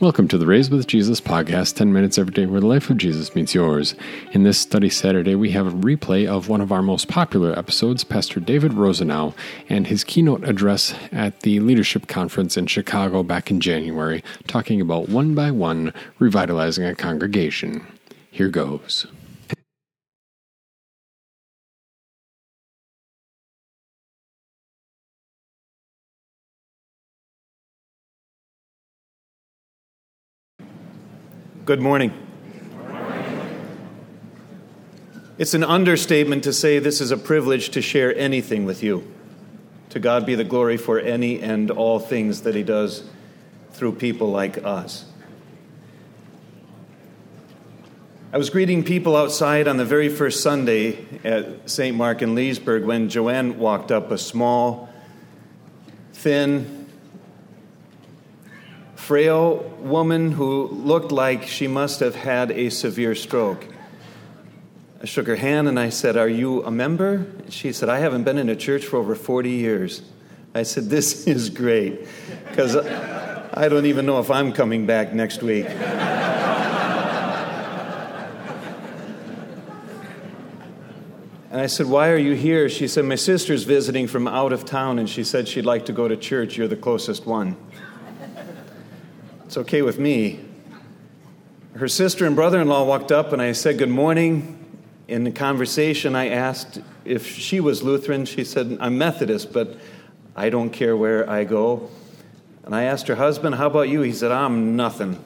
Welcome to the Raised with Jesus podcast, 10 minutes every day where the life of Jesus meets yours. In this study Saturday, we have a replay of one of our most popular episodes, Pastor David Rosenau, and his keynote address at the Leadership Conference in Chicago back in January, talking about one by one revitalizing a congregation. Here goes. Good morning. It's an understatement to say this is a privilege to share anything with you. To God be the glory for any and all things that He does through people like us. I was greeting people outside on the very first Sunday at St. Mark in Leesburg when Joanne walked up, a small, thin, frail woman who looked like she must have had a severe stroke. I shook her hand and I said, Are you a member? She said, I haven't been in a church for over 40 years. I said, This is great because I don't even know if I'm coming back next week. And I said, Why are you here? She said, My sister's visiting from out of town and she said she'd like to go to church. You're the closest one. It's okay with me. Her sister and brother in law walked up, and I said, Good morning. In the conversation, I asked if she was Lutheran. She said, I'm Methodist, but I don't care where I go. And I asked her husband, How about you? He said, I'm nothing.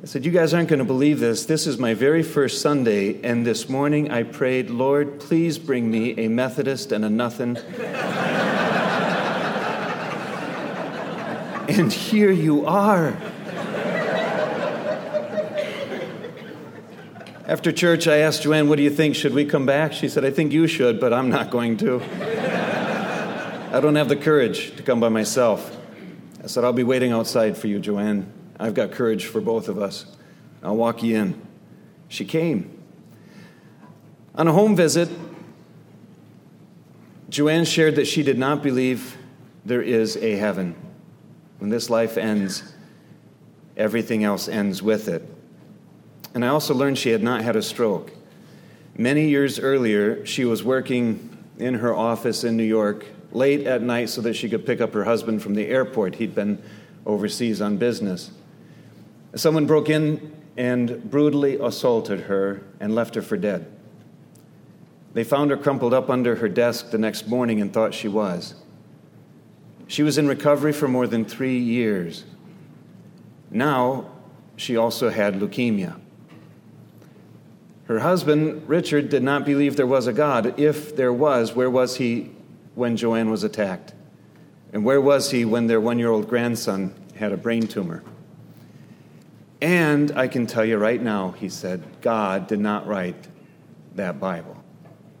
I said, You guys aren't going to believe this. This is my very first Sunday, and this morning I prayed, Lord, please bring me a Methodist and a nothing. And here you are. After church, I asked Joanne, What do you think? Should we come back? She said, I think you should, but I'm not going to. I don't have the courage to come by myself. I said, I'll be waiting outside for you, Joanne. I've got courage for both of us. I'll walk you in. She came. On a home visit, Joanne shared that she did not believe there is a heaven. When this life ends, everything else ends with it. And I also learned she had not had a stroke. Many years earlier, she was working in her office in New York late at night so that she could pick up her husband from the airport. He'd been overseas on business. Someone broke in and brutally assaulted her and left her for dead. They found her crumpled up under her desk the next morning and thought she was. She was in recovery for more than three years. Now, she also had leukemia. Her husband, Richard, did not believe there was a God. If there was, where was he when Joanne was attacked? And where was he when their one year old grandson had a brain tumor? And I can tell you right now, he said, God did not write that Bible.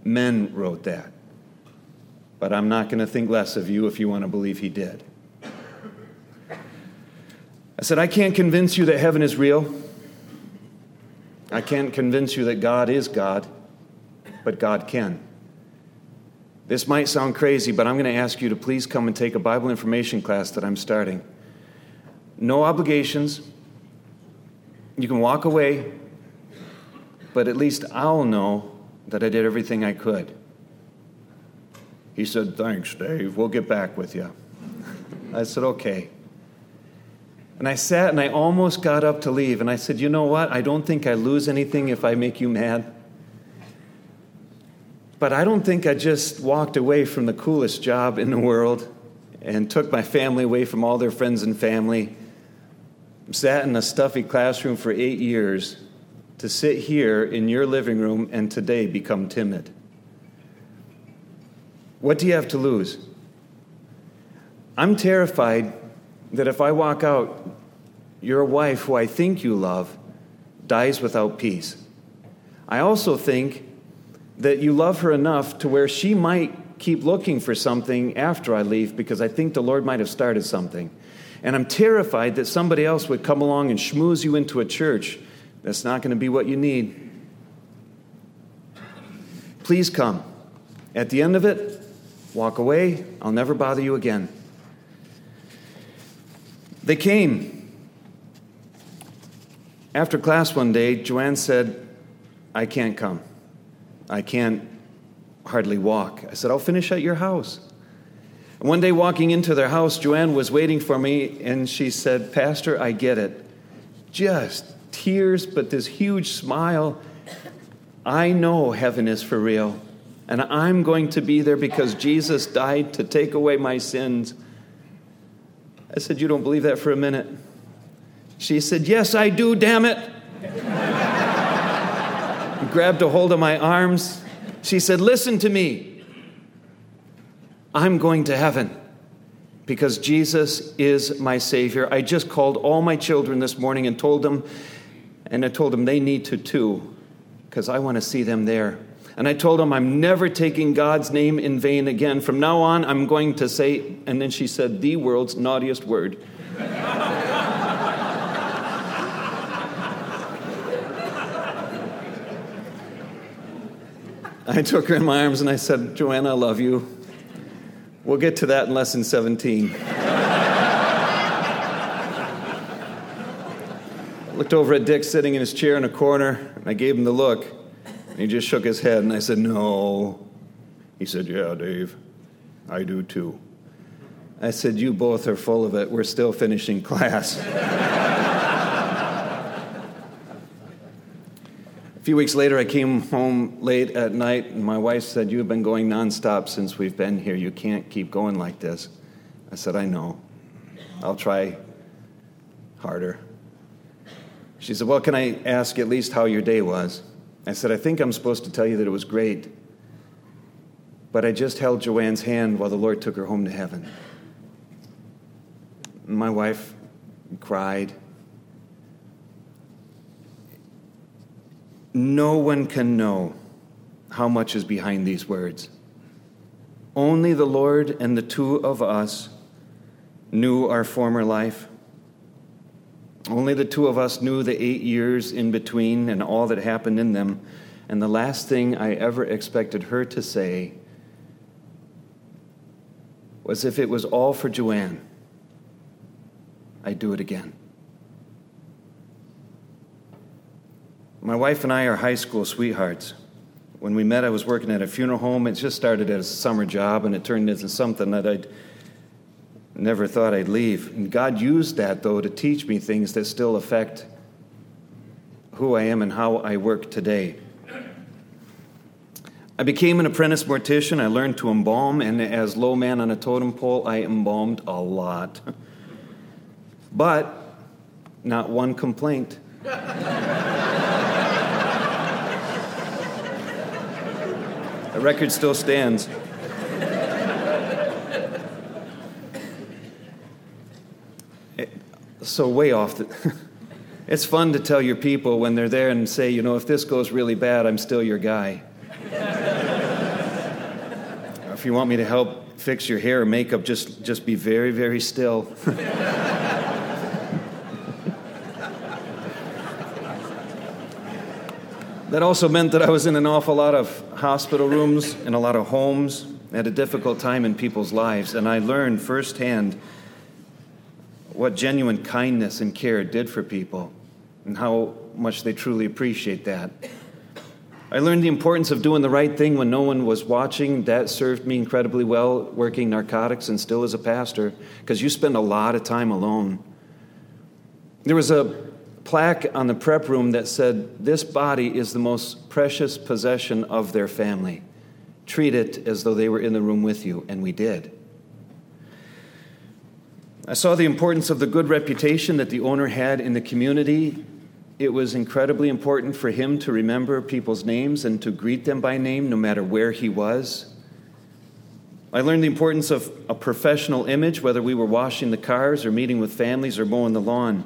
Men wrote that but I'm not going to think less of you if you want to believe he did. I said, I can't convince you that heaven is real. I can't convince you that God is God, but God can. This might sound crazy, but I'm going to ask you to please come and take a Bible information class that I'm starting. No obligations. You can walk away, but at least I'll know that I did everything I could. He said, Thanks, Dave. We'll get back with you. I said, Okay. And I sat and I almost got up to leave. And I said, You know what? I don't think I lose anything if I make you mad. But I don't think I just walked away from the coolest job in the world and took my family away from all their friends and family, sat in a stuffy classroom for eight years to sit here in your living room and today become timid. What do you have to lose? I'm terrified that if I walk out, your wife, who I think you love, dies without peace. I also think that you love her enough to where she might keep looking for something after I leave because I think the Lord might have started something. And I'm terrified that somebody else would come along and schmooze you into a church that's not going to be what you need. Please come. At the end of it, Walk away. I'll never bother you again. They came. After class one day, Joanne said, I can't come. I can't hardly walk. I said, I'll finish at your house. And one day, walking into their house, Joanne was waiting for me, and she said, Pastor, I get it. Just tears, but this huge smile. I know heaven is for real, and I'm going to be there because Jesus died to take away my sins. I said, You don't believe that for a minute? She said, Yes, I do, damn it. grabbed a hold of my arms. She said, Listen to me. I'm going to heaven because Jesus is my Savior. I just called all my children this morning and told them, and I told them they need to too, because I want to see them there. And I told him, I'm never taking God's name in vain again. From now on, I'm going to say, and then she said, the world's naughtiest word. I took her in my arms and I said, Joanna, I love you. We'll get to that in lesson 17. I looked over at Dick sitting in his chair in a corner, and I gave him the look. He just shook his head, and I said, No. He said, Yeah, Dave, I do too. I said, You both are full of it. We're still finishing class. A few weeks later, I came home late at night, and my wife said, You've been going nonstop since we've been here. You can't keep going like this. I said, I know. I'll try harder. She said, Well, can I ask at least how your day was? I said, I think I'm supposed to tell you that it was great. But I just held Joanne's hand while the Lord took her home to heaven. My wife cried. No one can know how much is behind these words. Only the Lord and the two of us knew our former life. Only the two of us knew the eight years in between and all that happened in them. And the last thing I ever expected her to say was if it was all for Joanne, I'd do it again. My wife and I are high school sweethearts. When we met, I was working at a funeral home. It just started as a summer job, and it turned into something that I'd never thought I'd leave. And God used that, though, to teach me things that still affect who I am and how I work today. I became an apprentice mortician. I learned to embalm, and as low man on a totem pole, I embalmed a lot. But not one complaint. The record still stands. So, way off the. it's fun to tell your people when they're there and say, you know, if this goes really bad, I'm still your guy. if you want me to help fix your hair or makeup, just, just be very, very still. That also meant that I was in an awful lot of hospital rooms and a lot of homes at a difficult time in people's lives, and I learned firsthand what genuine kindness and care did for people and how much they truly appreciate that. I learned the importance of doing the right thing when no one was watching. That served me incredibly well working narcotics and still as a pastor because you spend a lot of time alone. There was a plaque on the prep room that said, This body is the most precious possession of their family. Treat it as though they were in the room with you, and we did. I saw the importance of the good reputation that the owner had in the community. It was incredibly important for him to remember people's names and to greet them by name no matter where he was. I learned the importance of a professional image, whether we were washing the cars or meeting with families or mowing the lawn.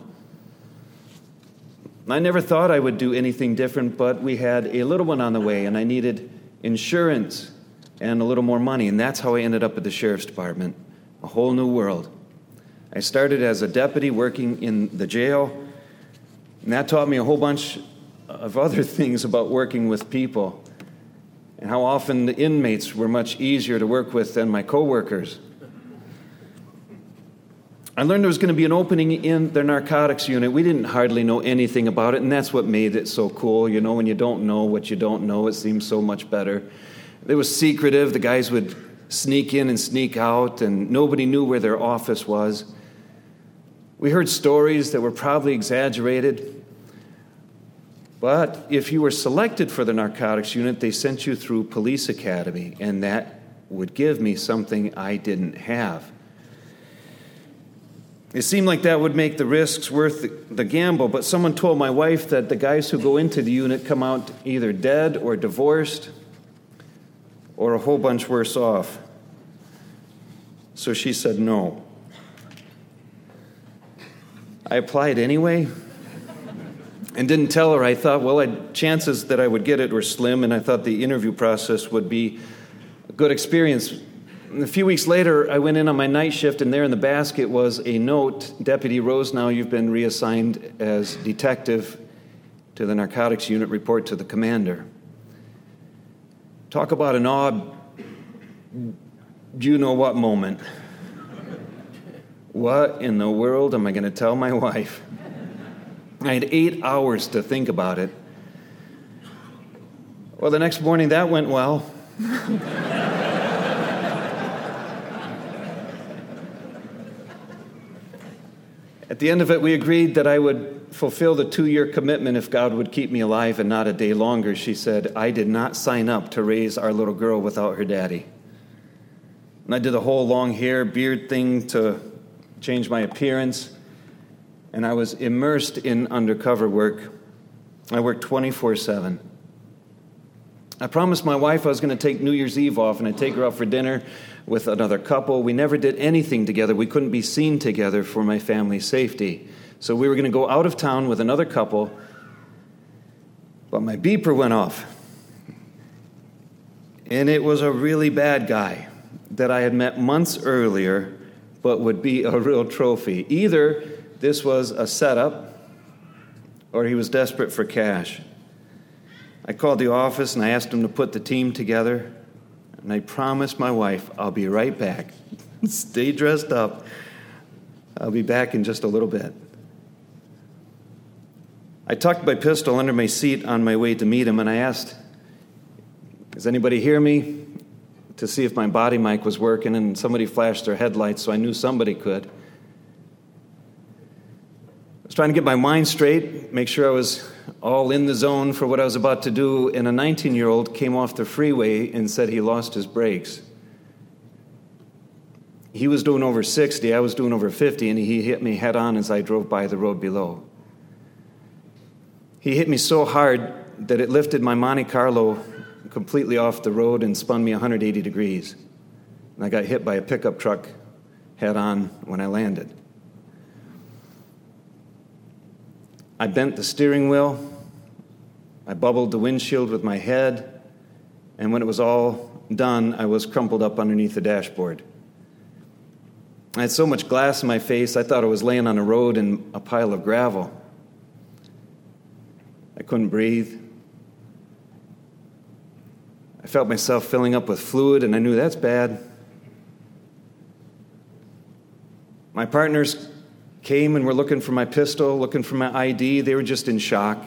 I never thought I would do anything different, but we had a little one on the way, and I needed insurance and a little more money, and that's how I ended up at the sheriff's department. A whole new world. I started as a deputy working in the jail, and that taught me a whole bunch of other things about working with people and how often the inmates were much easier to work with than my coworkers. I learned there was going to be an opening in the narcotics unit. We didn't hardly know anything about it, and that's what made it so cool. You know, when you don't know what you don't know, it seems so much better. It was secretive. The guys would sneak in and sneak out, and nobody knew where their office was. We heard stories that were probably exaggerated. But if you were selected for the narcotics unit, they sent you through police academy, and that would give me something I didn't have. It seemed like that would make the risks worth the gamble, but someone told my wife that the guys who go into the unit come out either dead or divorced or a whole bunch worse off. So she said no. I applied anyway and didn't tell her. I thought, well, I, chances that I would get it were slim, and I thought the interview process would be a good experience a few weeks later, I went in on my night shift, and there in the basket was a note Deputy Rosenau you've been reassigned as detective to the narcotics unit, report to the commander. Talk about an odd, you know what moment. What in the world am I going to tell my wife? I had eight hours to think about it. Well, the next morning that went well. At the end of it, we agreed that I would fulfill the two year commitment if God would keep me alive and not a day longer. She said, I did not sign up to raise our little girl without her daddy. And I did the whole long hair, beard thing to change my appearance. And I was immersed in undercover work. I worked 24 7. I promised my wife I was going to take New Year's Eve off and I'd take her out for dinner with another couple. We never did anything together. We couldn't be seen together for my family's safety. So we were going to go out of town with another couple, but my beeper went off. And it was a really bad guy that I had met months earlier, but would be a real trophy. Either this was a setup or he was desperate for cash. I called the office and I asked them to put the team together. And I promised my wife, I'll be right back. Stay dressed up. I'll be back in just a little bit. I tucked my pistol under my seat on my way to meet him, and I asked, Does anybody hear me? To see if my body mic was working, and somebody flashed their headlights, so I knew somebody could. I was trying to get my mind straight, make sure I was all in the zone for what I was about to do, and a 19 year old came off the freeway and said he lost his brakes. He was doing over 60, I was doing over 50, and he hit me head on as I drove by the road below. He hit me so hard that it lifted my Monte Carlo completely off the road and spun me 180 degrees. And I got hit by a pickup truck head on when I landed. I bent the steering wheel. I bubbled the windshield with my head. And when it was all done, I was crumpled up underneath the dashboard. I had so much glass in my face, I thought I was laying on a road in a pile of gravel. I couldn't breathe. I felt myself filling up with fluid, and I knew that's bad. My partners came and were looking for my pistol, looking for my ID. They were just in shock.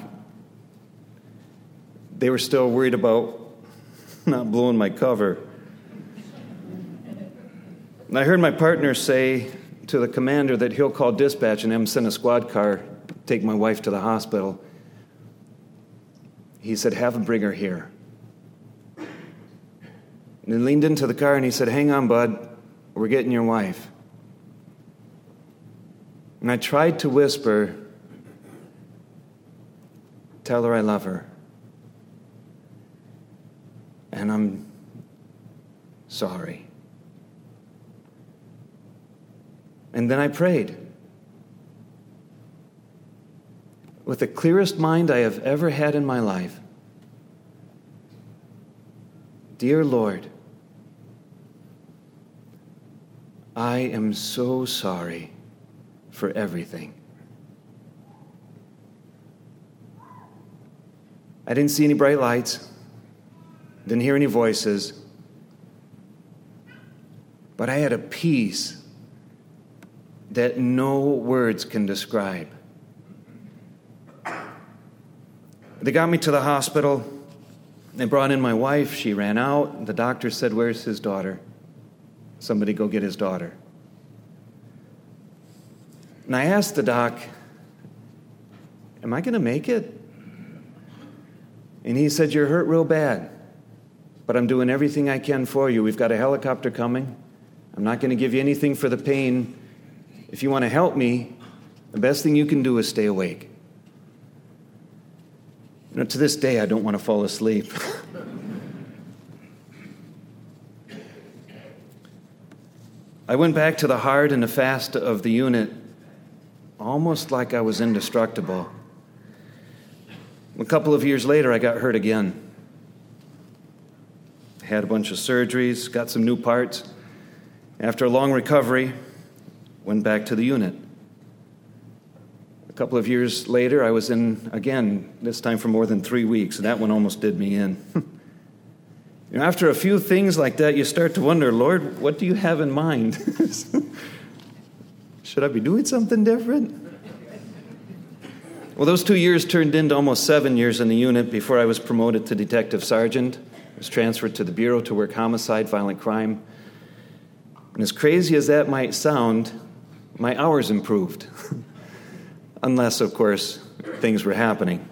They were still worried about not blowing my cover. And I heard my partner say to the commander that he'll call dispatch and him send a squad car, take my wife to the hospital. He said, Have him bring her here. And leaned into the car and he said, Hang on, bud, we're getting your wife. And I tried to whisper, Tell her I love her. And I'm sorry. And then I prayed. With the clearest mind I have ever had in my life. Dear Lord, I am so sorry for everything. I didn't see any bright lights, didn't hear any voices, but I had a peace that no words can describe. They got me to the hospital. They brought in my wife. She ran out. The doctor said, Where's his daughter? Somebody go get his daughter. And I asked the doc, Am I going to make it? And he said, You're hurt real bad, but I'm doing everything I can for you. We've got a helicopter coming. I'm not going to give you anything for the pain. If you want to help me, the best thing you can do is stay awake. You know, to this day, I don't want to fall asleep. I went back to the hard and the fast of the unit almost like I was indestructible. A couple of years later, I got hurt again. Had a bunch of surgeries, got some new parts. After a long recovery, went back to the unit. A couple of years later, I was in again, this time for more than three weeks, and that one almost did me in. after a few things like that, you start to wonder, Lord, what do you have in mind? Should I be doing something different? Well, those two years turned into almost seven years in the unit before I was promoted to detective sergeant. I was transferred to the Bureau to work homicide, violent crime. And as crazy as that might sound, my hours improved. Unless, of course, things were happening.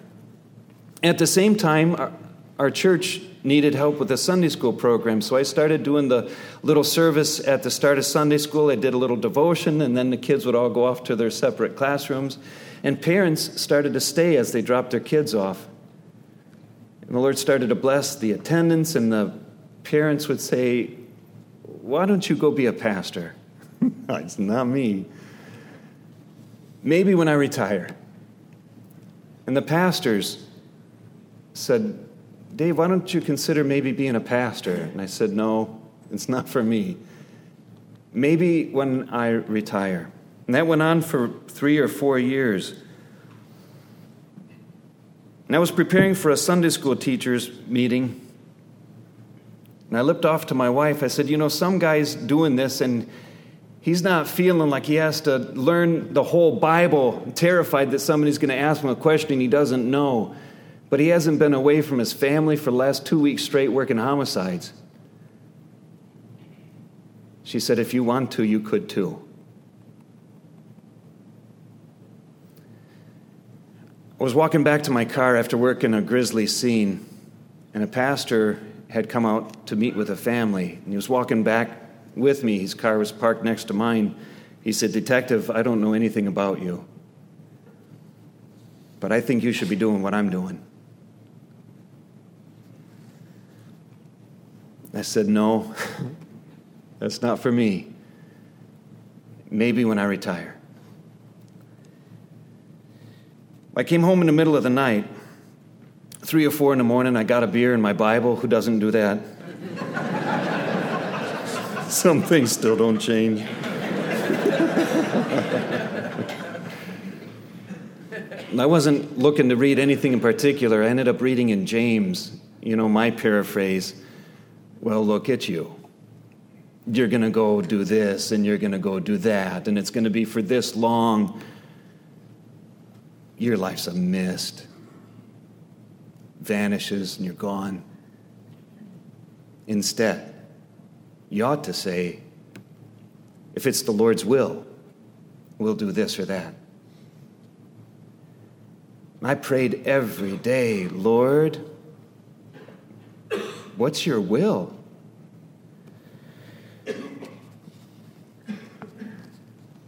At the same time, our, our church needed help with the Sunday school program, so I started doing the little service at the start of Sunday school. I did a little devotion, and then the kids would all go off to their separate classrooms. And parents started to stay as they dropped their kids off. And the Lord started to bless the attendance, and the parents would say, Why don't you go be a pastor? it's not me. Maybe when I retire. And the pastors said, Dave, why don't you consider maybe being a pastor? And I said, No, it's not for me. Maybe when I retire. And that went on for three or four years. And I was preparing for a Sunday school teachers meeting. And I lipped off to my wife. I said, You know, some guy's doing this and he's not feeling like he has to learn the whole Bible, terrified that somebody's going to ask him a question he doesn't know. But he hasn't been away from his family for the last two weeks straight working homicides. She said, If you want to, you could too. I was walking back to my car after working a grisly scene, and a pastor had come out to meet with a family, and he was walking back with me. His car was parked next to mine. He said, Detective, I don't know anything about you, but I think you should be doing what I'm doing. I said, No, that's not for me. Maybe when I retire. I came home in the middle of the night, three or four in the morning. I got a beer and my Bible. Who doesn't do that? Some things still don't change. I wasn't looking to read anything in particular. I ended up reading in James, you know, my paraphrase. Well, look at you. You're going to go do this and you're going to go do that, and it's going to be for this long your life's a mist, vanishes, and you're gone. Instead, you ought to say, if it's the Lord's will, we'll do this or that. I prayed every day, Lord, what's your will?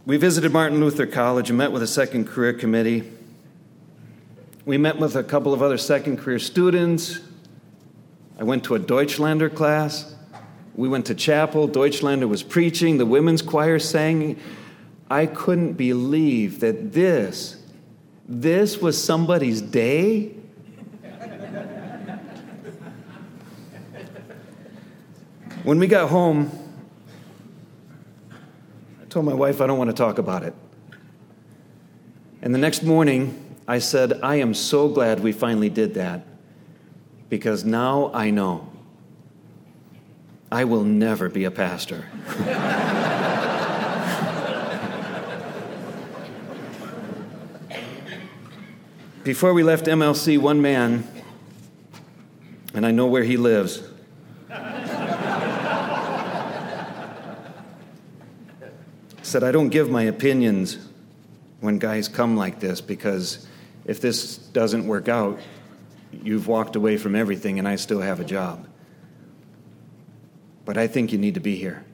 We visited Martin Luther College and met with a second career committee. We met with a couple of other second career students. I went to a Deutschlander class. We went to chapel. Deutschlander was preaching. The women's choir sang. I couldn't believe that this, this was somebody's day. When we got home, I told my wife I don't want to talk about it. And the next morning, I said, I am so glad we finally did that because now I know I will never be a pastor. Before we left MLC, one man, and I know where he lives, said, I don't give my opinions when guys come like this because if this doesn't work out, you've walked away from everything and I still have a job. But I think you need to be here.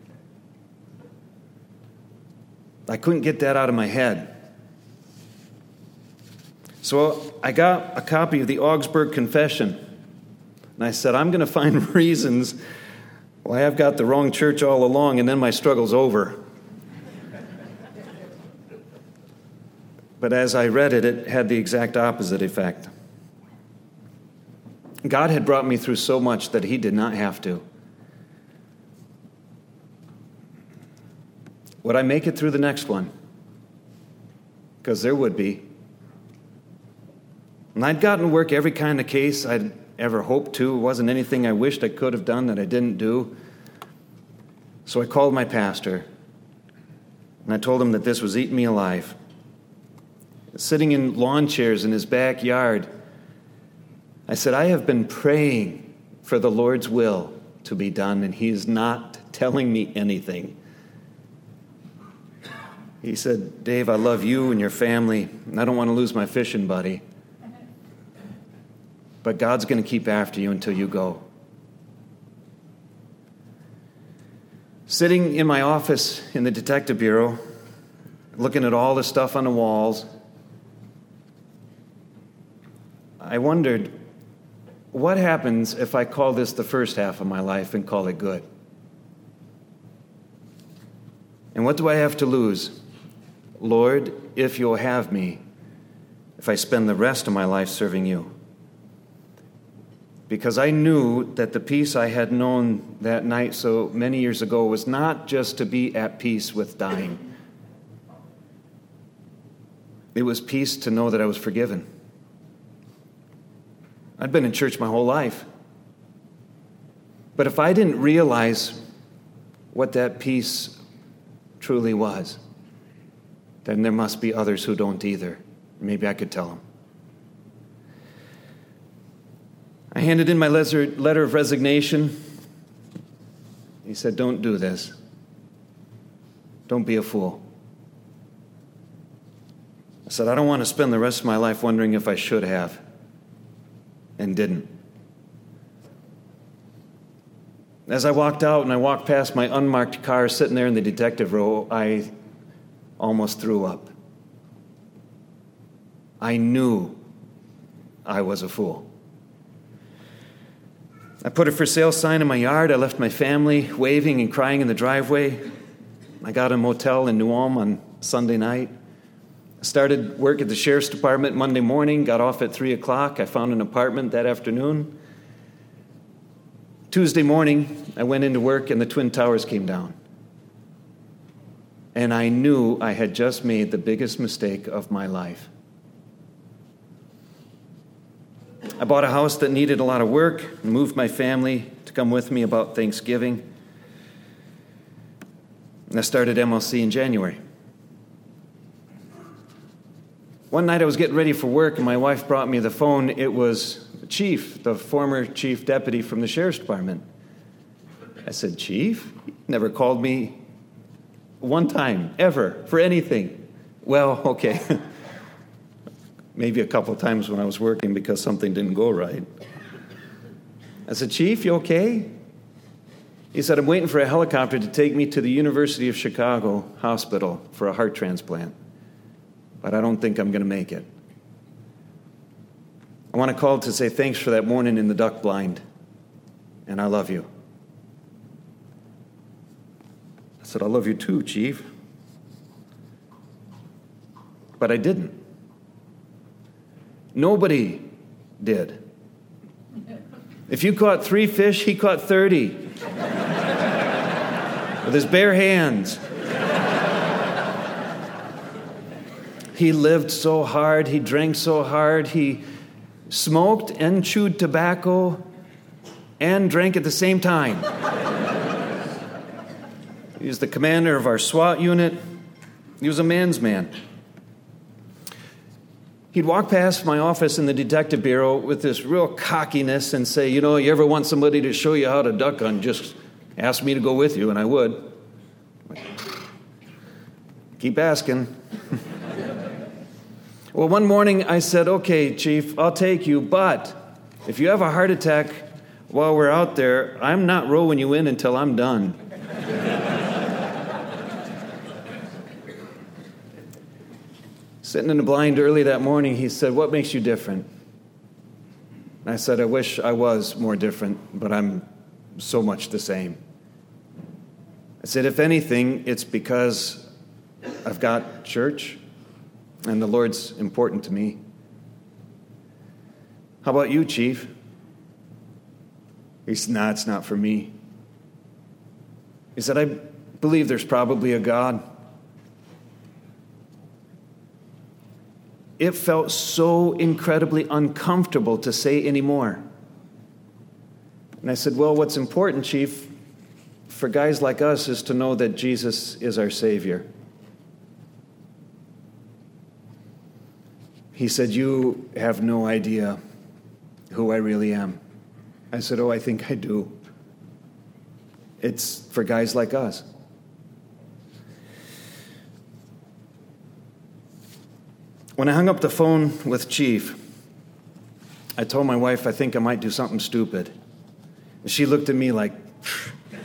I couldn't get that out of my head. So I got a copy of the Augsburg Confession. And I said, I'm going to find reasons why I've got the wrong church all along, and then my struggle's over. But as I read it, it had the exact opposite effect. God had brought me through so much that He did not have to. Would I make it through the next one? Because there would be. And I'd gotten to work every kind of case I'd ever hoped to. It wasn't anything I wished I could have done that I didn't do. So I called my pastor and I told him that this was eating me alive sitting in lawn chairs in his backyard. I said, I have been praying for the Lord's will to be done, and He is not telling me anything. He said, Dave, I love you and your family, and I don't want to lose my fishing buddy. But God's going to keep after you until you go. Sitting in my office in the detective bureau, looking at all the stuff on the walls, I wondered what happens if I call this the first half of my life and call it good? And what do I have to lose? Lord, if you'll have me, if I spend the rest of my life serving you. Because I knew that the peace I had known that night so many years ago was not just to be at peace with dying, it was peace to know that I was forgiven. I'd been in church my whole life. But if I didn't realize what that peace truly was, then there must be others who don't either. Maybe I could tell them. I handed in my letter of resignation. He said, Don't do this. Don't be a fool. I said, I don't want to spend the rest of my life wondering if I should have and didn't. As I walked out and I walked past my unmarked car sitting there in the detective row, I almost threw up. I knew I was a fool. I put a for sale sign in my yard. I left my family waving and crying in the driveway. I got a motel in New Ulm on Sunday night. I started work at the sheriff's department Monday morning, got off at 3 o'clock. I found an apartment that afternoon. Tuesday morning, I went into work and the Twin Towers came down. And I knew I had just made the biggest mistake of my life. I bought a house that needed a lot of work and moved my family to come with me about Thanksgiving. And I started MLC in January. One night I was getting ready for work, and my wife brought me the phone. It was chief, the former chief deputy from the sheriff's department. I said, Chief? Never called me one time, ever, for anything. Well, okay. Maybe a couple of times when I was working because something didn't go right. I said, Chief, you okay? He said, I'm waiting for a helicopter to take me to the University of Chicago hospital for a heart transplant but I don't think I'm going to make it. I want to call to say thanks for that morning in the duck blind, and I love you. I said, I love you too, Chief. But I didn't. Nobody did. If you caught three fish, he caught 30 with his bare hands. He lived so hard, he drank so hard, he smoked and chewed tobacco and drank at the same time. he was the commander of our SWAT unit. He was a man's man. He'd walk past my office in the detective bureau with this real cockiness and say, You know, you ever want somebody to show you how to duck on, just ask me to go with you, and I would. Keep asking. well, one morning I said, Okay, Chief, I'll take you, but if you have a heart attack while we're out there, I'm not rowing you in until I'm done. Sitting in the blind early that morning, he said, What makes you different? And I said, I wish I was more different, but I'm so much the same. I said, If anything, it's because I've got church and the Lord's important to me. How about you, Chief? He said, Nah, it's not for me. He said, I believe there's probably a God. It felt so incredibly uncomfortable to say anymore. And I said, Well, what's important, Chief, for guys like us is to know that Jesus is our Savior. He said, You have no idea who I really am. I said, Oh, I think I do. It's for guys like us. When I hung up the phone with Chief, I told my wife I think I might do something stupid. She looked at me like,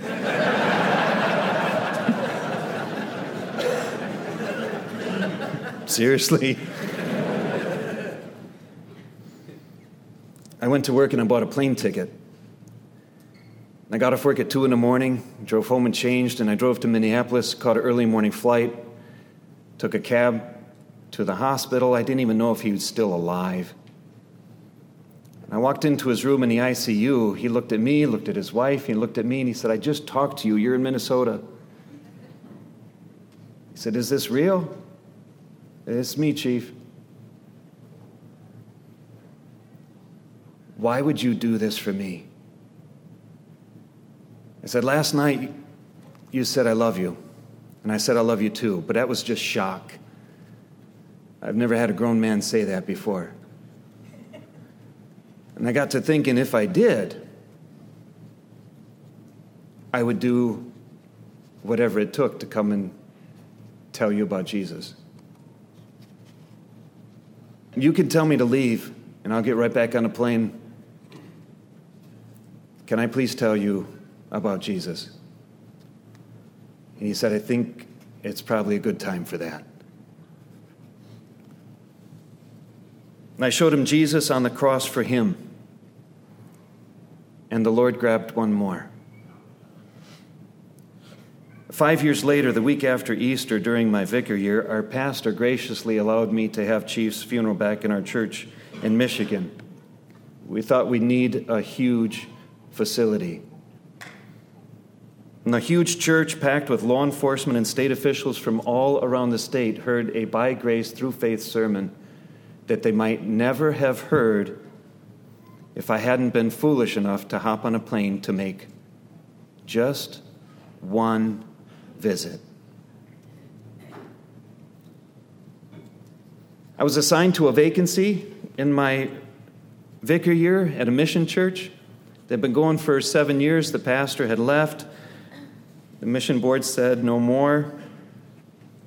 Seriously? Went to work and I bought a plane ticket. I got off work at 2 in the morning, drove home and changed, and I drove to Minneapolis, caught an early morning flight, took a cab to the hospital. I didn't even know if he was still alive. I walked into his room in the ICU. He looked at me, looked at his wife, he looked at me, and he said, I just talked to you. You're in Minnesota. He said, Is this real? It's me, Chief. Why would you do this for me? I said, Last night you said, I love you. And I said, I love you too. But that was just shock. I've never had a grown man say that before. And I got to thinking if I did, I would do whatever it took to come and tell you about Jesus. You can tell me to leave, and I'll get right back on a plane. Can I please tell you about Jesus? And he said, I think it's probably a good time for that. And I showed him Jesus on the cross for him. And the Lord grabbed one more. Five years later, the week after Easter, during my vicar year, our pastor graciously allowed me to have Chief's funeral back in our church in Michigan. We thought we'd need a huge facility. And huge church, packed with law enforcement and state officials from all around the state, heard a by grace through faith sermon that they might never have heard if I hadn't been foolish enough to hop on a plane to make just one visit. I was assigned to a vacancy in my vicar year at a mission church. They'd been going for seven years. The pastor had left. The mission board said no more.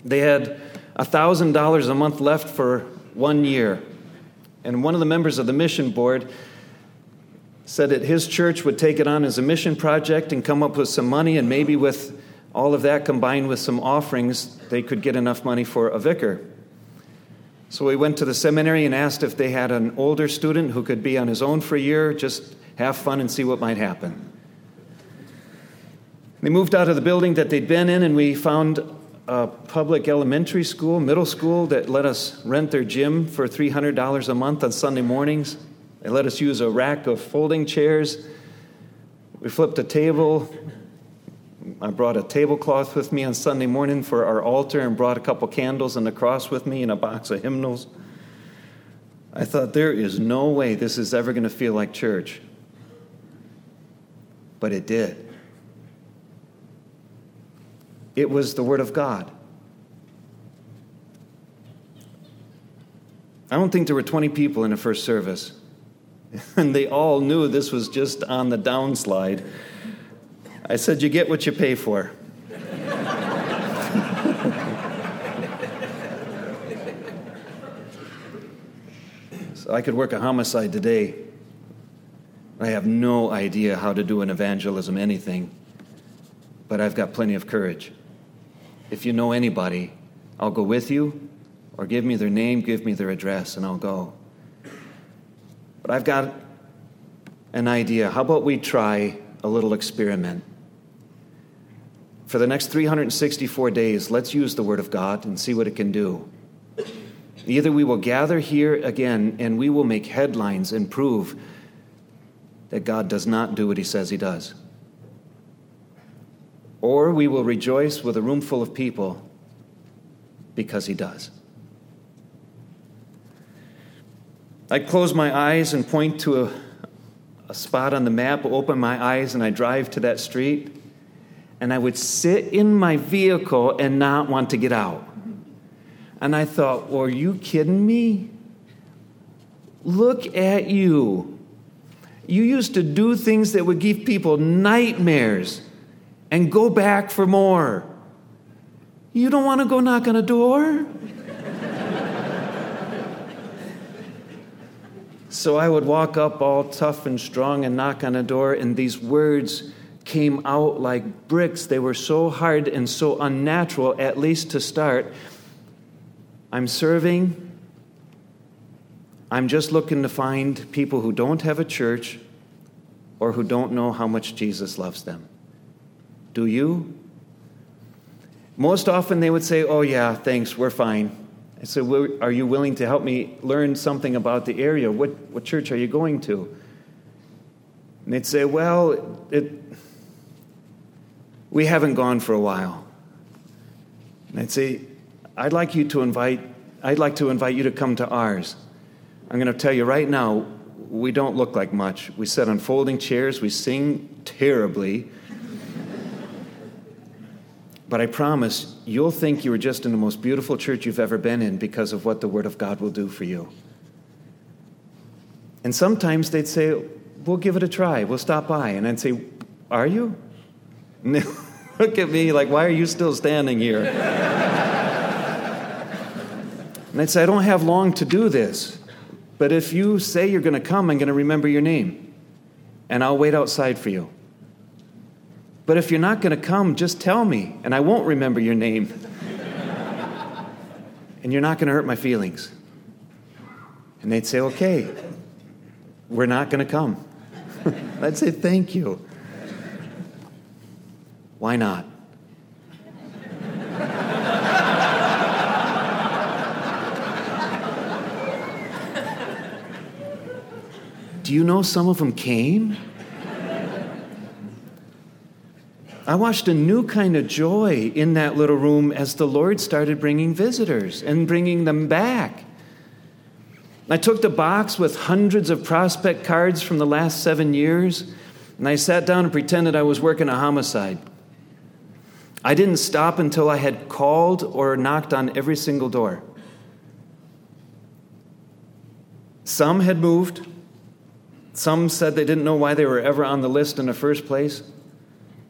They had $1,000 a month left for one year. And one of the members of the mission board said that his church would take it on as a mission project and come up with some money, and maybe with all of that combined with some offerings, they could get enough money for a vicar. So we went to the seminary and asked if they had an older student who could be on his own for a year, just have fun and see what might happen. They moved out of the building that they'd been in, and we found a public elementary school, middle school, that let us rent their gym for $300 a month on Sunday mornings. They let us use a rack of folding chairs. We flipped a table, I brought a tablecloth with me on Sunday morning for our altar and brought a couple candles and a cross with me and a box of hymnals. I thought, there is no way this is ever going to feel like church. But it did. It was the Word of God. I don't think there were 20 people in the first service. And they all knew this was just on the downslide. I said, You get what you pay for. so I could work a homicide today. I have no idea how to do an evangelism anything, but I've got plenty of courage. If you know anybody, I'll go with you, or give me their name, give me their address, and I'll go. But I've got an idea. How about we try a little experiment? For the next 364 days, let's use the Word of God and see what it can do. Either we will gather here again and we will make headlines and prove that God does not do what He says He does. Or we will rejoice with a room full of people because He does. I close my eyes and point to a, a spot on the map, open my eyes, and I drive to that street. And I would sit in my vehicle and not want to get out. And I thought, well, are you kidding me? Look at you. You used to do things that would give people nightmares and go back for more. You don't want to go knock on a door? So I would walk up all tough and strong and knock on a door, and these words came out like bricks. They were so hard and so unnatural, at least to start. I'm serving. I'm just looking to find people who don't have a church or who don't know how much Jesus loves them. Do you? Most often they would say, Oh, yeah, thanks, we're fine. I said, well, Are you willing to help me learn something about the area? What, what church are you going to? And they'd say, Well, it, we haven't gone for a while. And I'd say, I'd like you to invite, I'd like to invite you to come to ours. I'm going to tell you right now, we don't look like much. We sit on folding chairs, we sing terribly. But I promise you'll think you were just in the most beautiful church you've ever been in because of what the Word of God will do for you. And sometimes they'd say, We'll give it a try. We'll stop by. And I'd say, Are you? Look at me like, Why are you still standing here? and I'd say, I don't have long to do this. But if you say you're going to come, I'm going to remember your name. And I'll wait outside for you. But if you're not going to come, just tell me, and I won't remember your name. and you're not going to hurt my feelings. And they'd say, okay, we're not going to come. I'd say, thank you. Why not? Do you know some of them came? I watched a new kind of joy in that little room as the Lord started bringing visitors and bringing them back. I took the box with hundreds of prospect cards from the last seven years, and I sat down and pretended I was working a homicide. I didn't stop until I had called or knocked on every single door. Some had moved. Some said they didn't know why they were ever on the list in the first place.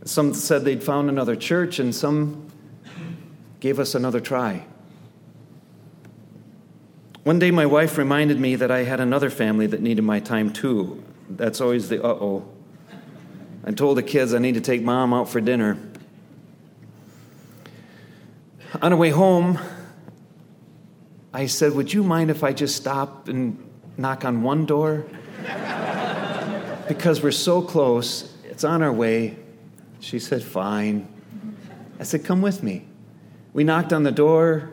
Some said they'd found another church, and some gave us another try. One day, my wife reminded me that I had another family that needed my time too. That's always the uh oh. I told the kids I need to take mom out for dinner. On the way home, I said, Would you mind if I just stop and knock on one door? Because we're so close, it's on our way. She said, Fine. I said, Come with me. We knocked on the door,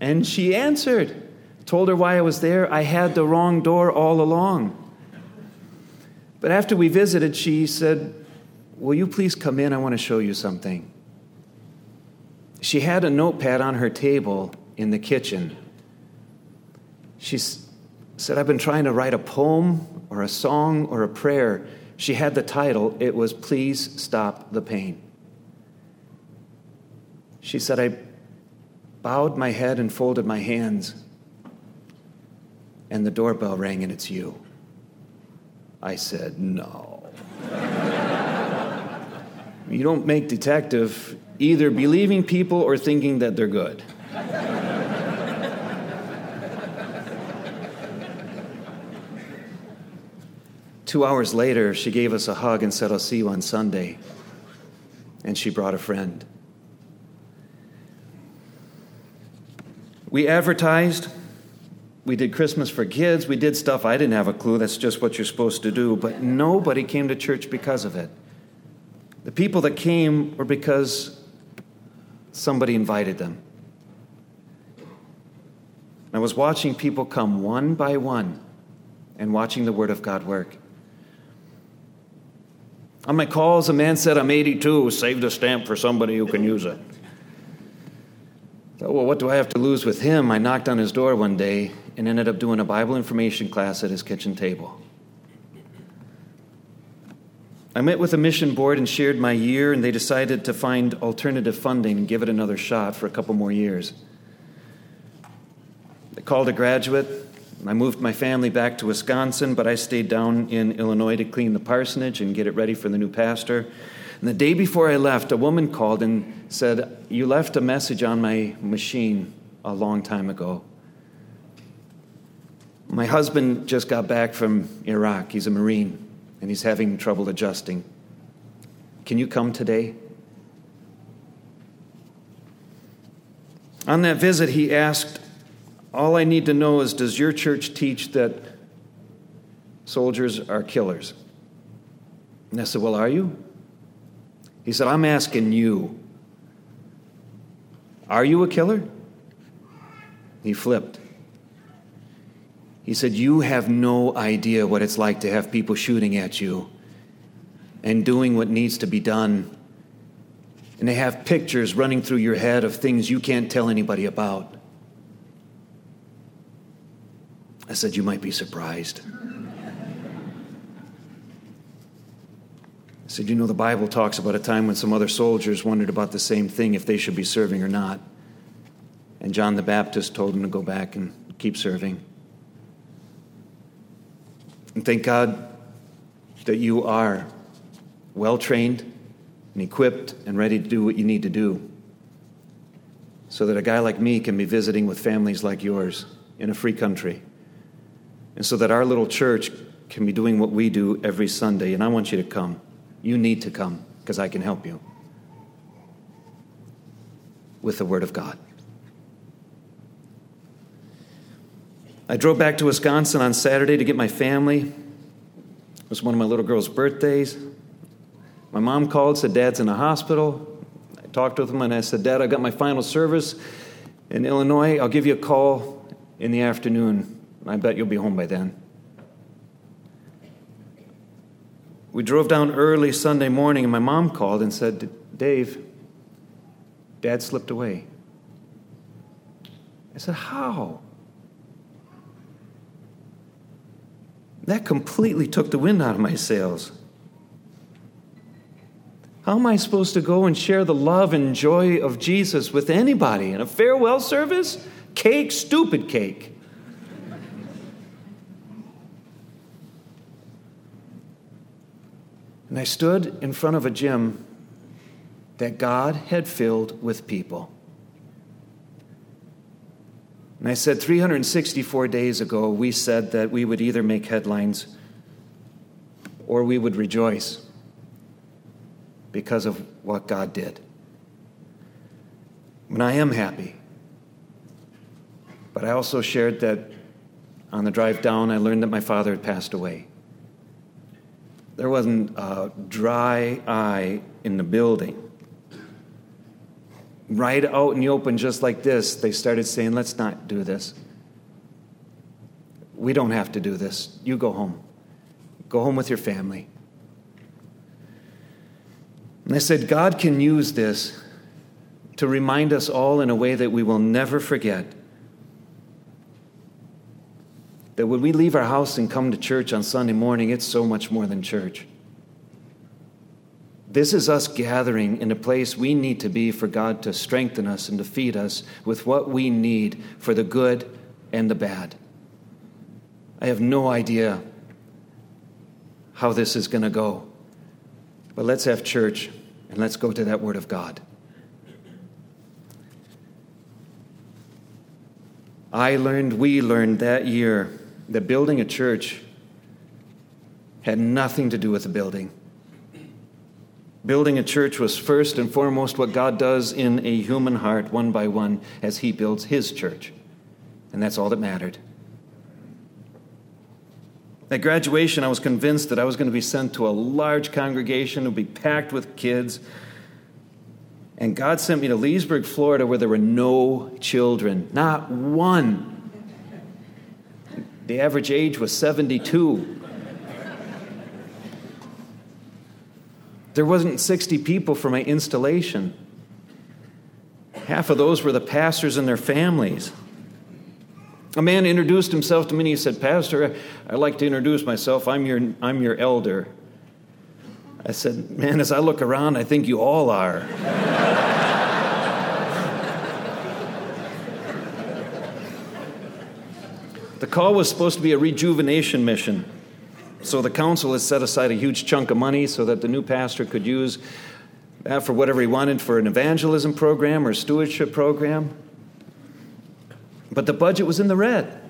and she answered. Told her why I was there. I had the wrong door all along. But after we visited, she said, Will you please come in? I want to show you something. She had a notepad on her table in the kitchen. She said, I've been trying to write a poem or a song or a prayer she had the title, it was Please Stop the Pain. She said, I bowed my head and folded my hands. and the doorbell rang and it's you. I said, No. you don't make detective either believing people or thinking that they're good. Two hours later, she gave us a hug and said, I'll see you on Sunday. And she brought a friend. We advertised. We did Christmas for kids. We did stuff I didn't have a clue. That's just what you're supposed to do. But nobody came to church because of it. The people that came were because somebody invited them. I was watching people come one by one and watching the Word of God work. On my calls, a man said, I'm 82, saved a stamp for somebody who can use it. Thought, well, what do I have to lose with him? I knocked on his door one day and ended up doing a Bible information class at his kitchen table. I met with a mission board and shared my year, and they decided to find alternative funding and give it another shot for a couple more years. They called a graduate. I moved my family back to Wisconsin, but I stayed down in Illinois to clean the parsonage and get it ready for the new pastor. And the day before I left, a woman called and said, You left a message on my machine a long time ago. My husband just got back from Iraq. He's a Marine, and he's having trouble adjusting. Can you come today? On that visit, he asked, All I need to know is Does your church teach that soldiers are killers? And I said, Well, are you? He said, I'm asking you, are you a killer? He flipped. He said, You have no idea what it's like to have people shooting at you and doing what needs to be done. And they have pictures running through your head of things you can't tell anybody about. I said, You might be surprised. I said, You know, the Bible talks about a time when some other soldiers wondered about the same thing if they should be serving or not. And John the Baptist told them to go back and keep serving. And thank God that you are well trained and equipped and ready to do what you need to do so that a guy like me can be visiting with families like yours in a free country. And so that our little church can be doing what we do every Sunday. And I want you to come. You need to come because I can help you with the Word of God. I drove back to Wisconsin on Saturday to get my family. It was one of my little girl's birthdays. My mom called, said, Dad's in the hospital. I talked with him and I said, Dad, I got my final service in Illinois. I'll give you a call in the afternoon. I bet you'll be home by then. We drove down early Sunday morning, and my mom called and said, Dave, Dad slipped away. I said, How? That completely took the wind out of my sails. How am I supposed to go and share the love and joy of Jesus with anybody in a farewell service? Cake, stupid cake. And I stood in front of a gym that God had filled with people. And I said, 364 days ago, we said that we would either make headlines or we would rejoice because of what God did. And I am happy. But I also shared that on the drive down, I learned that my father had passed away. There wasn't a dry eye in the building. Right out in the open, just like this, they started saying, Let's not do this. We don't have to do this. You go home. Go home with your family. And I said, God can use this to remind us all in a way that we will never forget that when we leave our house and come to church on Sunday morning, it's so much more than church. This is us gathering in a place we need to be for God to strengthen us and to feed us with what we need for the good and the bad. I have no idea how this is going to go. But let's have church and let's go to that Word of God. I learned, we learned that year that building a church had nothing to do with the building. Building a church was first and foremost what God does in a human heart, one by one, as He builds His church. And that's all that mattered. At graduation, I was convinced that I was going to be sent to a large congregation, it would be packed with kids. And God sent me to Leesburg, Florida, where there were no children, not one. The average age was 72. There wasn't 60 people for my installation. Half of those were the pastors and their families. A man introduced himself to me and he said, Pastor, I'd like to introduce myself. I'm your, I'm your elder. I said, Man, as I look around, I think you all are. The call was supposed to be a rejuvenation mission. So the council has set aside a huge chunk of money so that the new pastor could use that for whatever he wanted for an evangelism program or stewardship program. But the budget was in the red.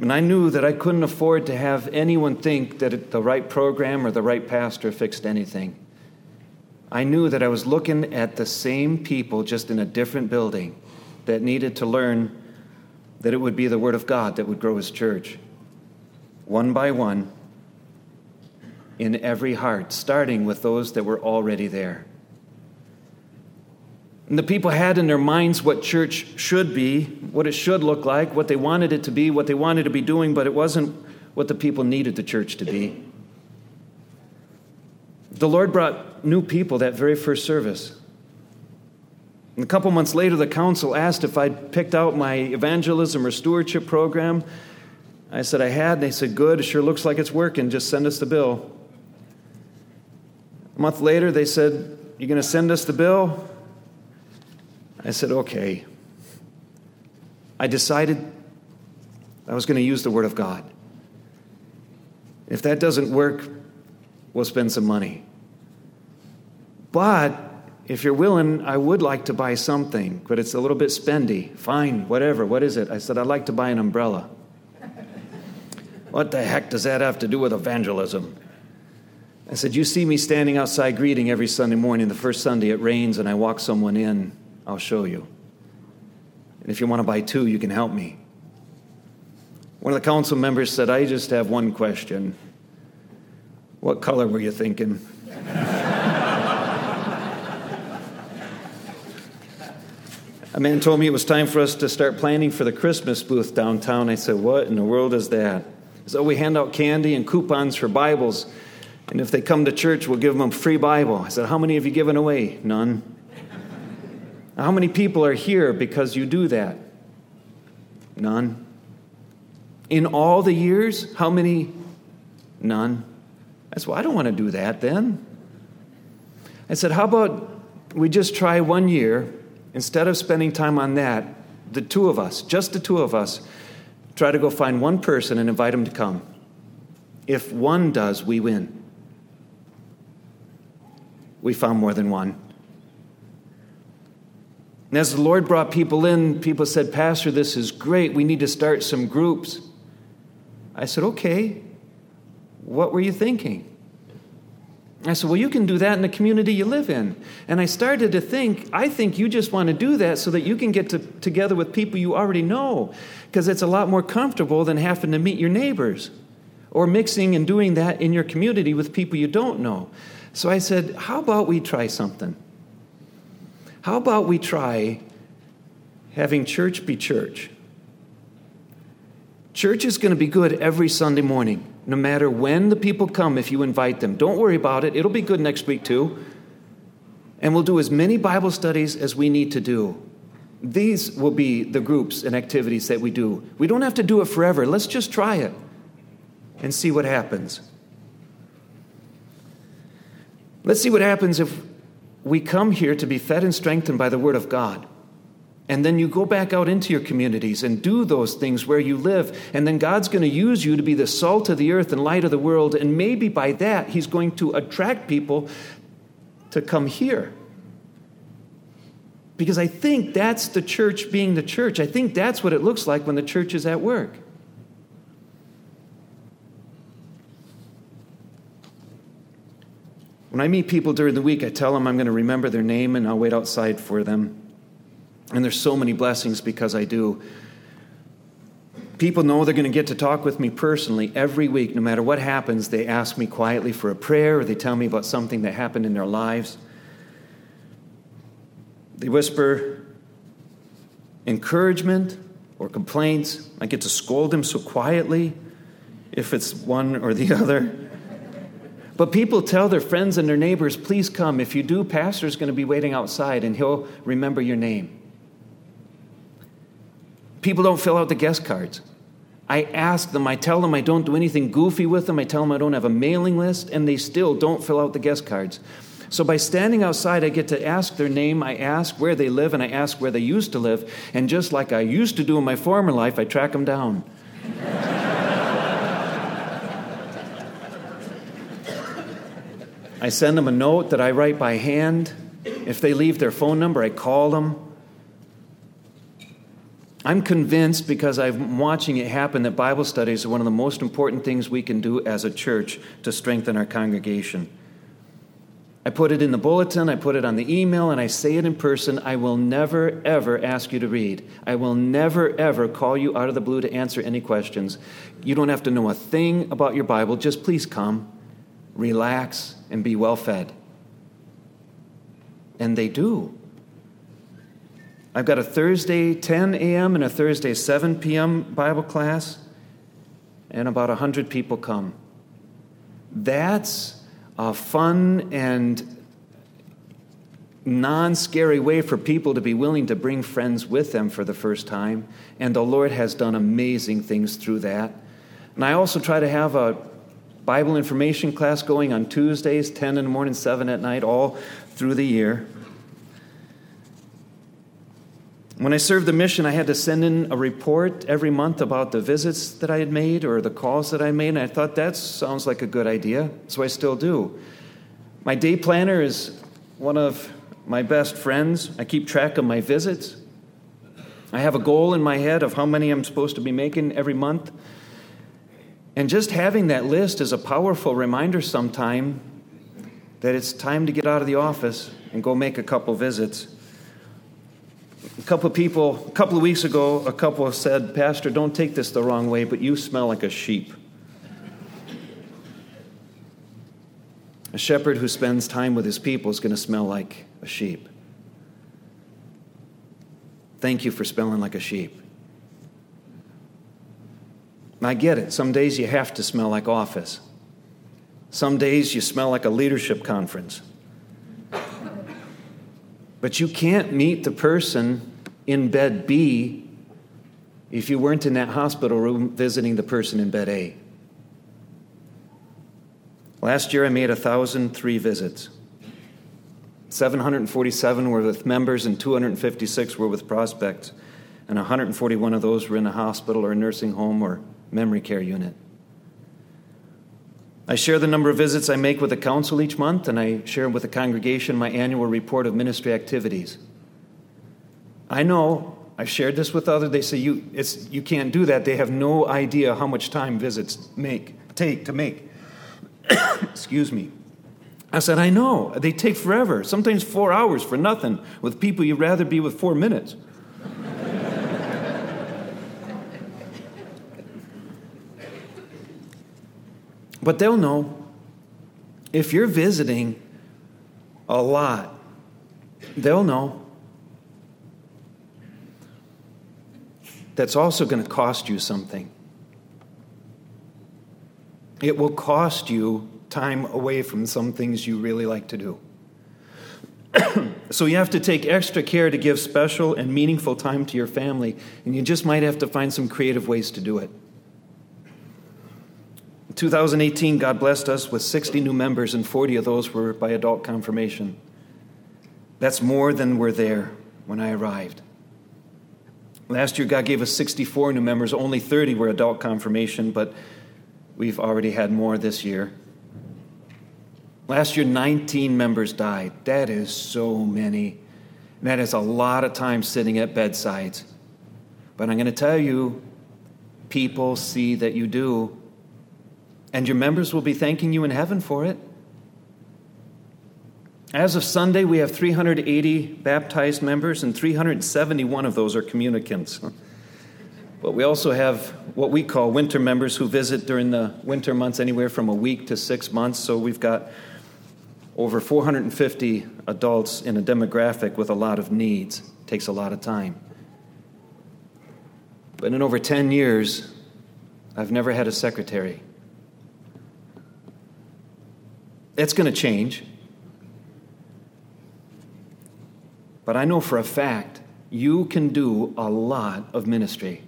And I knew that I couldn't afford to have anyone think that the right program or the right pastor fixed anything. I knew that I was looking at the same people, just in a different building, that needed to learn that it would be the Word of God that would grow His church one by one, in every heart, starting with those that were already there. And the people had in their minds what church should be, what it should look like, what they wanted it to be, what they wanted to be doing, but it wasn't what the people needed the church to be. The Lord brought new people that very first service. And a couple months later, the council asked if I'd picked out my evangelism or stewardship program. I said, I had. And they said, Good. It sure looks like it's working. Just send us the bill. A month later, they said, "You're going to send us the bill? I said, Okay. I decided I was going to use the Word of God. If that doesn't work, we'll spend some money. But if you're willing, I would like to buy something, but it's a little bit spendy. Fine, whatever. What is it? I said, I'd like to buy an umbrella. What the heck does that have to do with evangelism? I said, You see me standing outside greeting every Sunday morning. The first Sunday it rains and I walk someone in. I'll show you. And if you want to buy two, you can help me. One of the council members said, I just have one question. What color were you thinking? A man told me it was time for us to start planning for the Christmas booth downtown. I said, What in the world is that? So we hand out candy and coupons for Bibles. And if they come to church, we'll give them a free Bible. I said, How many have you given away? None. How many people are here because you do that? None. In all the years, how many? None. I said, Well, I don't want to do that then. I said, How about we just try one year, instead of spending time on that, the two of us, just the two of us, Try to go find one person and invite them to come. If one does, we win. We found more than one. And as the Lord brought people in, people said, Pastor, this is great. We need to start some groups. I said, Okay. What were you thinking? I said, Well, you can do that in the community you live in. And I started to think, I think you just want to do that so that you can get to, together with people you already know, because it's a lot more comfortable than having to meet your neighbors or mixing and doing that in your community with people you don't know. So I said, How about we try something? How about we try having church be church? Church is going to be good every Sunday morning no matter when the people come, if you invite them. Don't worry about it, it'll be good next week too. And we'll do as many Bible studies as we need to do. These will be the groups and activities that we do. We don't have to do it forever. Let's just try it and see what happens. Let's see what happens if we come here to be fed and strengthened by the Word of God. And then you go back out into your communities and do those things where you live. And then God's going to use you to be the salt of the earth and light of the world. And maybe by that, He's going to attract people to come here. Because I think that's the church being the church. I think that's what it looks like when the church is at work. When I meet people during the week, I tell them I'm going to remember their name and I'll wait outside for them. And there's so many blessings because I do. People know they're going to get to talk with me personally every week. No matter what happens, they ask me quietly for a prayer or they tell me about something that happened in their lives. They whisper encouragement or complaints. I get to scold them so quietly if it's one or the other. But people tell their friends and their neighbors, please come. If you do, Pastor's going to be waiting outside and he'll remember your name. People don't fill out the guest cards. I ask them, I tell them I don't do anything goofy with them, I tell them I don't have a mailing list, and they still don't fill out the guest cards. So by standing outside, I get to ask their name, I ask where they live, and I ask where they used to live. And just like I used to do in my former life, I track them down. I send them a note that I write by hand. If they leave their phone number, I call them. I'm convinced because I'm watching it happen that Bible studies are one of the most important things we can do as a church to strengthen our congregation. I put it in the bulletin, I put it on the email, and I say it in person. I will never, ever ask you to read. I will never, ever call you out of the blue to answer any questions. You don't have to know a thing about your Bible. Just please come, relax, and be well fed. And they do. I've got a Thursday 10 a.m. and a Thursday 7 p.m. Bible class, and about 100 people come. That's a fun and non scary way for people to be willing to bring friends with them for the first time. And the Lord has done amazing things through that. And I also try to have a Bible information class going on Tuesdays, 10 in the morning, 7 at night, all through the year. When I served the mission, I had to send in a report every month about the visits that I had made or the calls that I made, and I thought that sounds like a good idea, so I still do. My day planner is one of my best friends. I keep track of my visits. I have a goal in my head of how many I'm supposed to be making every month. And just having that list is a powerful reminder sometime that it's time to get out of the office and go make a couple visits. A couple of people, a couple of weeks ago, a couple said, Pastor, don't take this the wrong way, but you smell like a sheep. A shepherd who spends time with his people is going to smell like a sheep. Thank you for smelling like a sheep. I get it. Some days you have to smell like office. Some days you smell like a leadership conference. But you can't meet the person in bed B if you weren't in that hospital room visiting the person in bed A. Last year I made 1,003 visits. 747 were with members, and 256 were with prospects. And 141 of those were in a hospital or a nursing home or memory care unit. I share the number of visits I make with the council each month, and I share with the congregation my annual report of ministry activities. I know, I've shared this with others, they say you, it's, you can't do that. They have no idea how much time visits make, take to make. Excuse me. I said, I know. They take forever, sometimes four hours for nothing, with people you'd rather be with four minutes. But they'll know if you're visiting a lot, they'll know. That's also going to cost you something. It will cost you time away from some things you really like to do. so you have to take extra care to give special and meaningful time to your family, and you just might have to find some creative ways to do it. 2018, God blessed us with 60 new members, and 40 of those were by adult confirmation. That's more than were there when I arrived. Last year, God gave us 64 new members. Only 30 were adult confirmation, but we've already had more this year. Last year, 19 members died. That is so many. And that is a lot of time sitting at bedsides. But I'm going to tell you, people see that you do, and your members will be thanking you in heaven for it. As of Sunday, we have 380 baptized members, and 371 of those are communicants. But we also have what we call winter members who visit during the winter months, anywhere from a week to six months. So we've got over 450 adults in a demographic with a lot of needs. It takes a lot of time. But in over 10 years, I've never had a secretary. It's going to change. But I know for a fact you can do a lot of ministry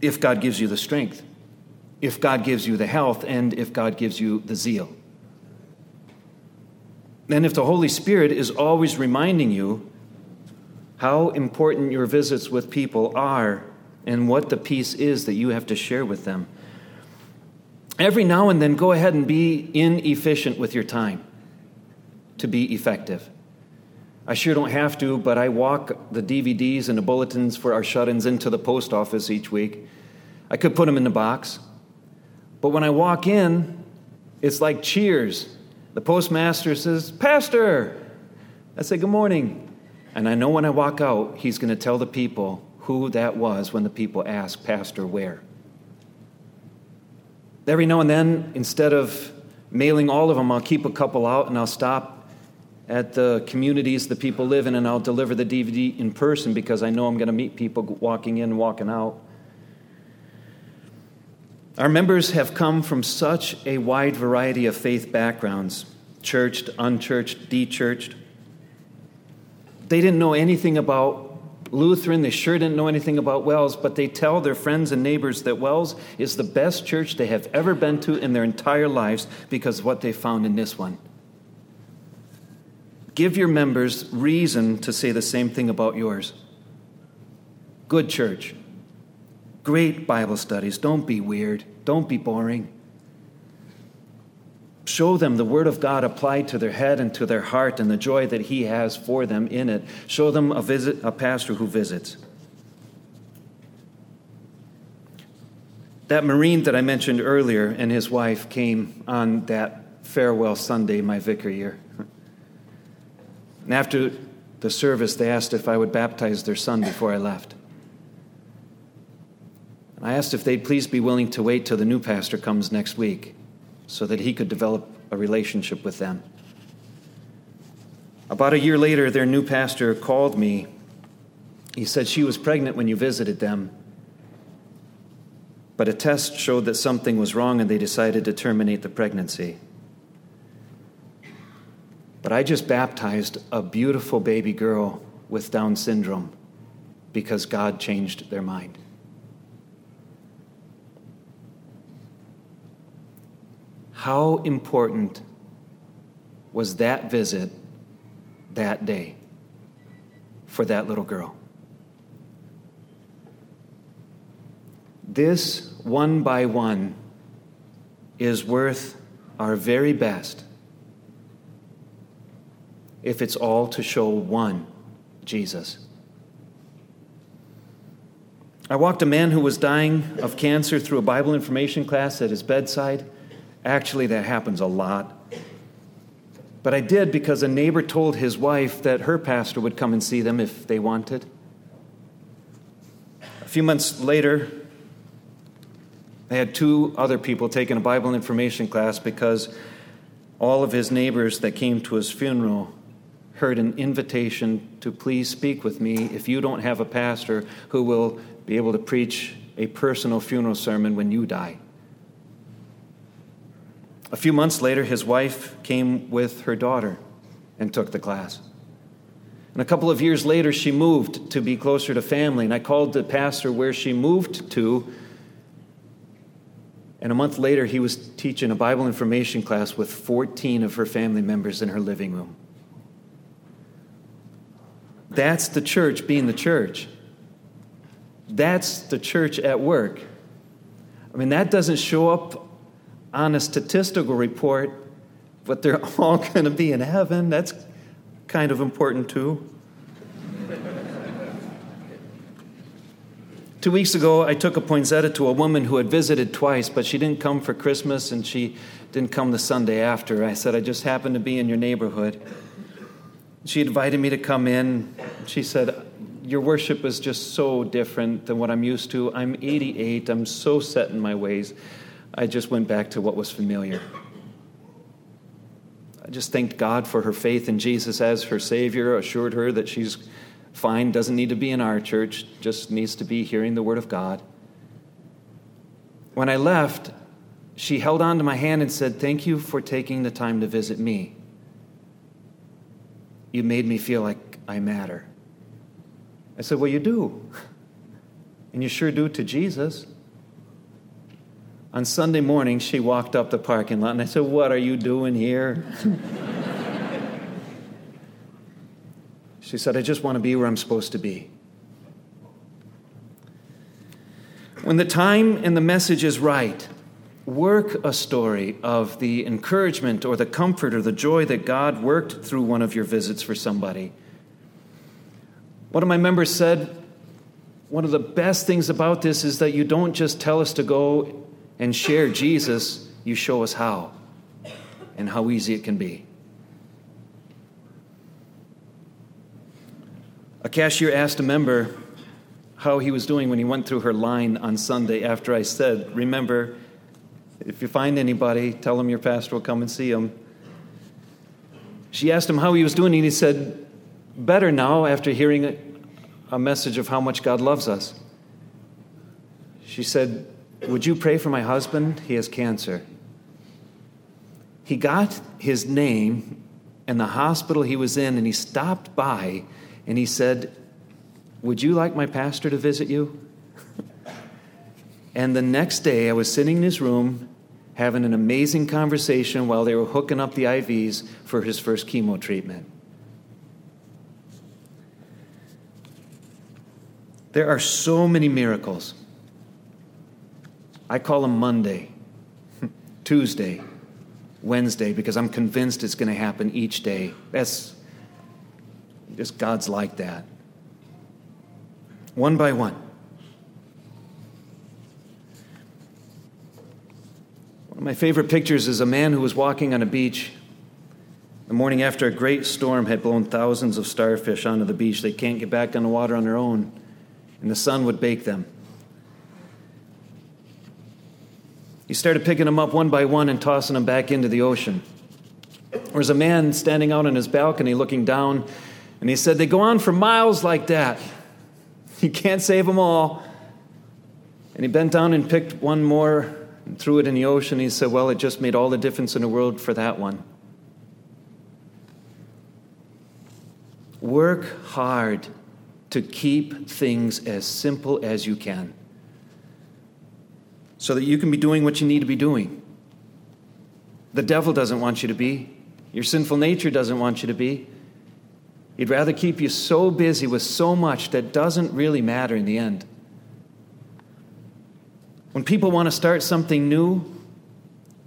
if God gives you the strength, if God gives you the health, and if God gives you the zeal. And if the Holy Spirit is always reminding you how important your visits with people are and what the peace is that you have to share with them. Every now and then, go ahead and be inefficient with your time to be effective. I sure don't have to, but I walk the DVDs and the bulletins for our shut ins into the post office each week. I could put them in the box. But when I walk in, it's like cheers. The postmaster says, Pastor! I say, Good morning. And I know when I walk out, he's going to tell the people who that was when the people ask, Pastor, where? Every now and then, instead of mailing all of them, I'll keep a couple out and I'll stop at the communities the people live in, and I'll deliver the DVD in person because I know I'm going to meet people walking in, walking out. Our members have come from such a wide variety of faith backgrounds churched, unchurched, dechurched. They didn't know anything about Lutheran, they sure didn't know anything about WELS, but they tell their friends and neighbors that WELS is the best church they have ever been to in their entire lives because what they found in this one. Give your members reason to say the same thing about yours. Good church. Great Bible studies. Don't be weird. Don't be boring. Show them the Word of God applied to their head and to their heart and the joy that He has for them in it. Show them a, visit, a pastor who visits. That Marine that I mentioned earlier and his wife came on that farewell Sunday, my vicar year. And after the service, they asked if I would baptize their son before I left. And I asked if they'd please be willing to wait till the new pastor comes next week so that he could develop a relationship with them. About a year later, their new pastor called me. He said she was pregnant when you visited them, but a test showed that something was wrong and they decided to terminate the pregnancy. But I just baptized a beautiful baby girl with Down syndrome because God changed their mind. How important was that visit that day for that little girl? This one by one is worth our very best if it's all to show one, Jesus. I walked a man who was dying of cancer through a Bible information class at his bedside. Actually, that happens a lot. But I did because a neighbor told his wife that her pastor would come and see them if they wanted. A few months later, I had two other people taking a Bible information class because all of his neighbors that came to his funeral heard an invitation to please speak with me if you don't have a pastor who will be able to preach a personal funeral sermon when you die. A few months later, his wife came with her daughter and took the class. And a couple of years later, she moved to be closer to family. And I called the pastor where she moved to. And a month later, he was teaching a Bible information class with 14 of her family members in her living room. That's the church being the church. That's the church at work. I mean, that doesn't show up on a statistical report, but they're all going to be in heaven. That's kind of important too. Two weeks ago, I took a poinsettia to a woman who had visited twice, but she didn't come for Christmas and she didn't come the Sunday after. I said, I just happened to be in your neighborhood. She invited me to come in. She said, Your worship is just so different than what I'm used to. I'm 88, I'm so set in my ways. I just went back to what was familiar. I just thanked God for her faith in Jesus as her Savior, assured her that she's fine, doesn't need to be in our church, just needs to be hearing the Word of God. When I left, she held on to my hand and said, Thank you for taking the time to visit me. You made me feel like I matter. I said, Well, you do. And you sure do to Jesus. On Sunday morning, she walked up the parking lot and I said, What are you doing here? She said, I just want to be where I'm supposed to be. When the time and the message is right, work a story of the encouragement or the comfort or the joy that God worked through one of your visits for somebody. One of my members said, One of the best things about this is that you don't just tell us to go and share Jesus, you show us how and how easy it can be. A cashier asked a member how he was doing when he went through her line on Sunday after I said, Remember, if you find anybody, tell them your pastor will come and see them. She asked him how he was doing, and he said, Better now after hearing a message of how much God loves us. She said, Would you pray for my husband? He has cancer. He got his name and the hospital he was in, and he stopped by and he said, Would you like my pastor to visit you? and the next day, I was sitting in his room having an amazing conversation while they were hooking up the IVs for his first chemo treatment. There are so many miracles. I call them Monday, Tuesday, Wednesday, because I'm convinced it's going to happen each day. That's just God's like that. One by one. One of my favorite pictures is a man who was walking on a beach the morning after a great storm had blown thousands of starfish onto the beach. They can't get back on the water on their own, and the sun would bake them. He started picking them up one by one and tossing them back into the ocean. There was a man standing out on his balcony looking down and he said, They go on for miles like that. You can't save them all. And he bent down and picked one more and threw it in the ocean. He said, Well, it just made all the difference in the world for that one. Work hard to keep things as simple as you can so that you can be doing what you need to be doing. The devil doesn't want you to be, your sinful nature doesn't want you to be. He'd rather keep you so busy with so much that doesn't really matter in the end. When people want to start something new,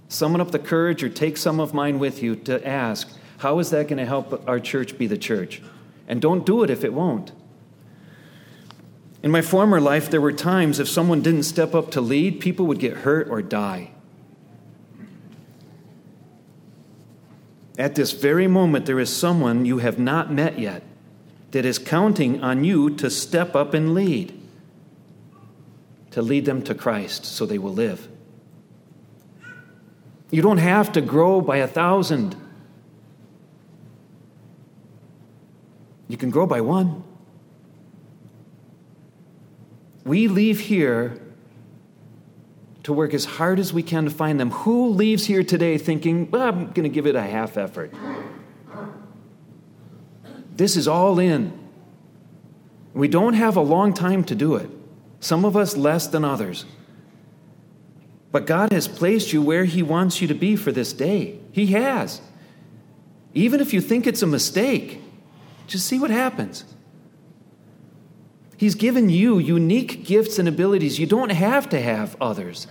summon up the courage or take some of mine with you to ask, how is that going to help our church be the church? And don't do it if it won't. In my former life, there were times if someone didn't step up to lead, people would get hurt or die. At this very moment, there is someone you have not met yet that is counting on you to step up and lead, to lead them to Christ so they will live. You don't have to grow by a thousand, you can grow by one. We leave here to work as hard as we can to find them. Who leaves here today thinking, well, I'm going to give it a half effort? This is all in. We don't have a long time to do it, some of us less than others. But God has placed you where He wants you to be for this day. He has. Even if you think it's a mistake, just see what happens. He's given you unique gifts and abilities. You don't have to have others.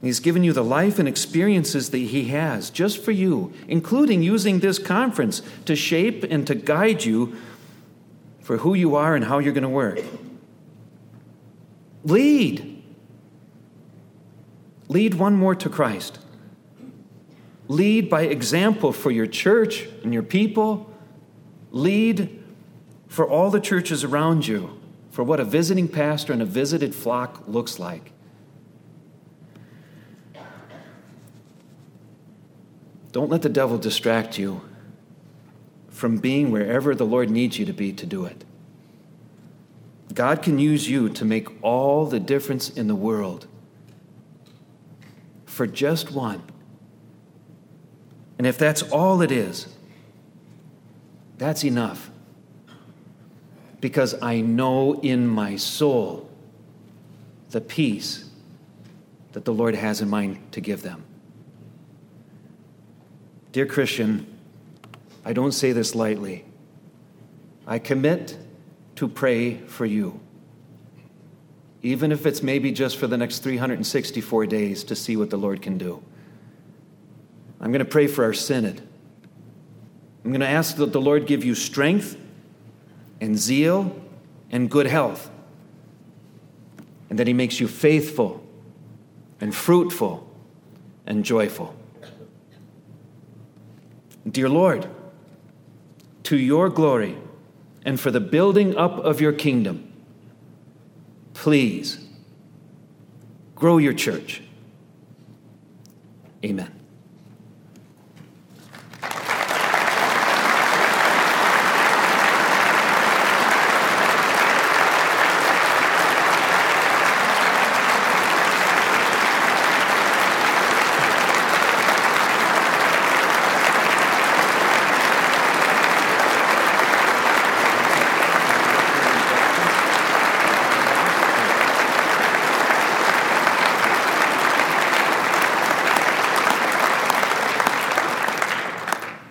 He's given you the life and experiences that He has just for you, including using this conference to shape and to guide you for who you are and how you're going to work. Lead. Lead one more to Christ. Lead by example for your church and your people. Lead for all the churches around you for what a visiting pastor and a visited flock looks like. Don't let the devil distract you from being wherever the Lord needs you to be to do it. God can use you to make all the difference in the world for just one. And if that's all it is, that's enough. Because I know in my soul the peace that the Lord has in mind to give them. Dear Christian, I don't say this lightly. I commit to pray for you, even if it's maybe just for the next 364 days to see what the Lord can do. I'm going to pray for our synod. I'm going to ask that the Lord give you strength and zeal and good health, and that He makes you faithful and fruitful and joyful. Dear Lord, to your glory and for the building up of your kingdom, please grow your church. Amen.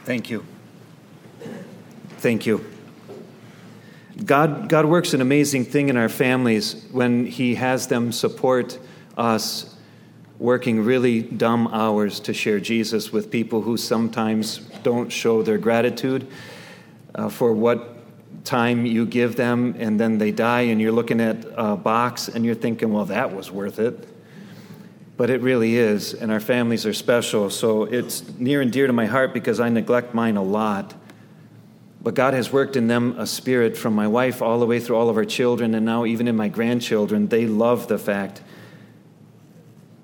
Thank you. Thank you. God, God works an amazing thing in our families when He has them support us working really dumb hours to share Jesus with people who sometimes don't show their gratitude uh, for what time you give them, and then they die, and you're looking at a box and you're thinking, well, that was worth it but it really is, and our families are special. So it's near and dear to my heart because I neglect mine a lot. But God has worked in them a spirit from my wife all the way through all of our children, and now even in my grandchildren. They love the fact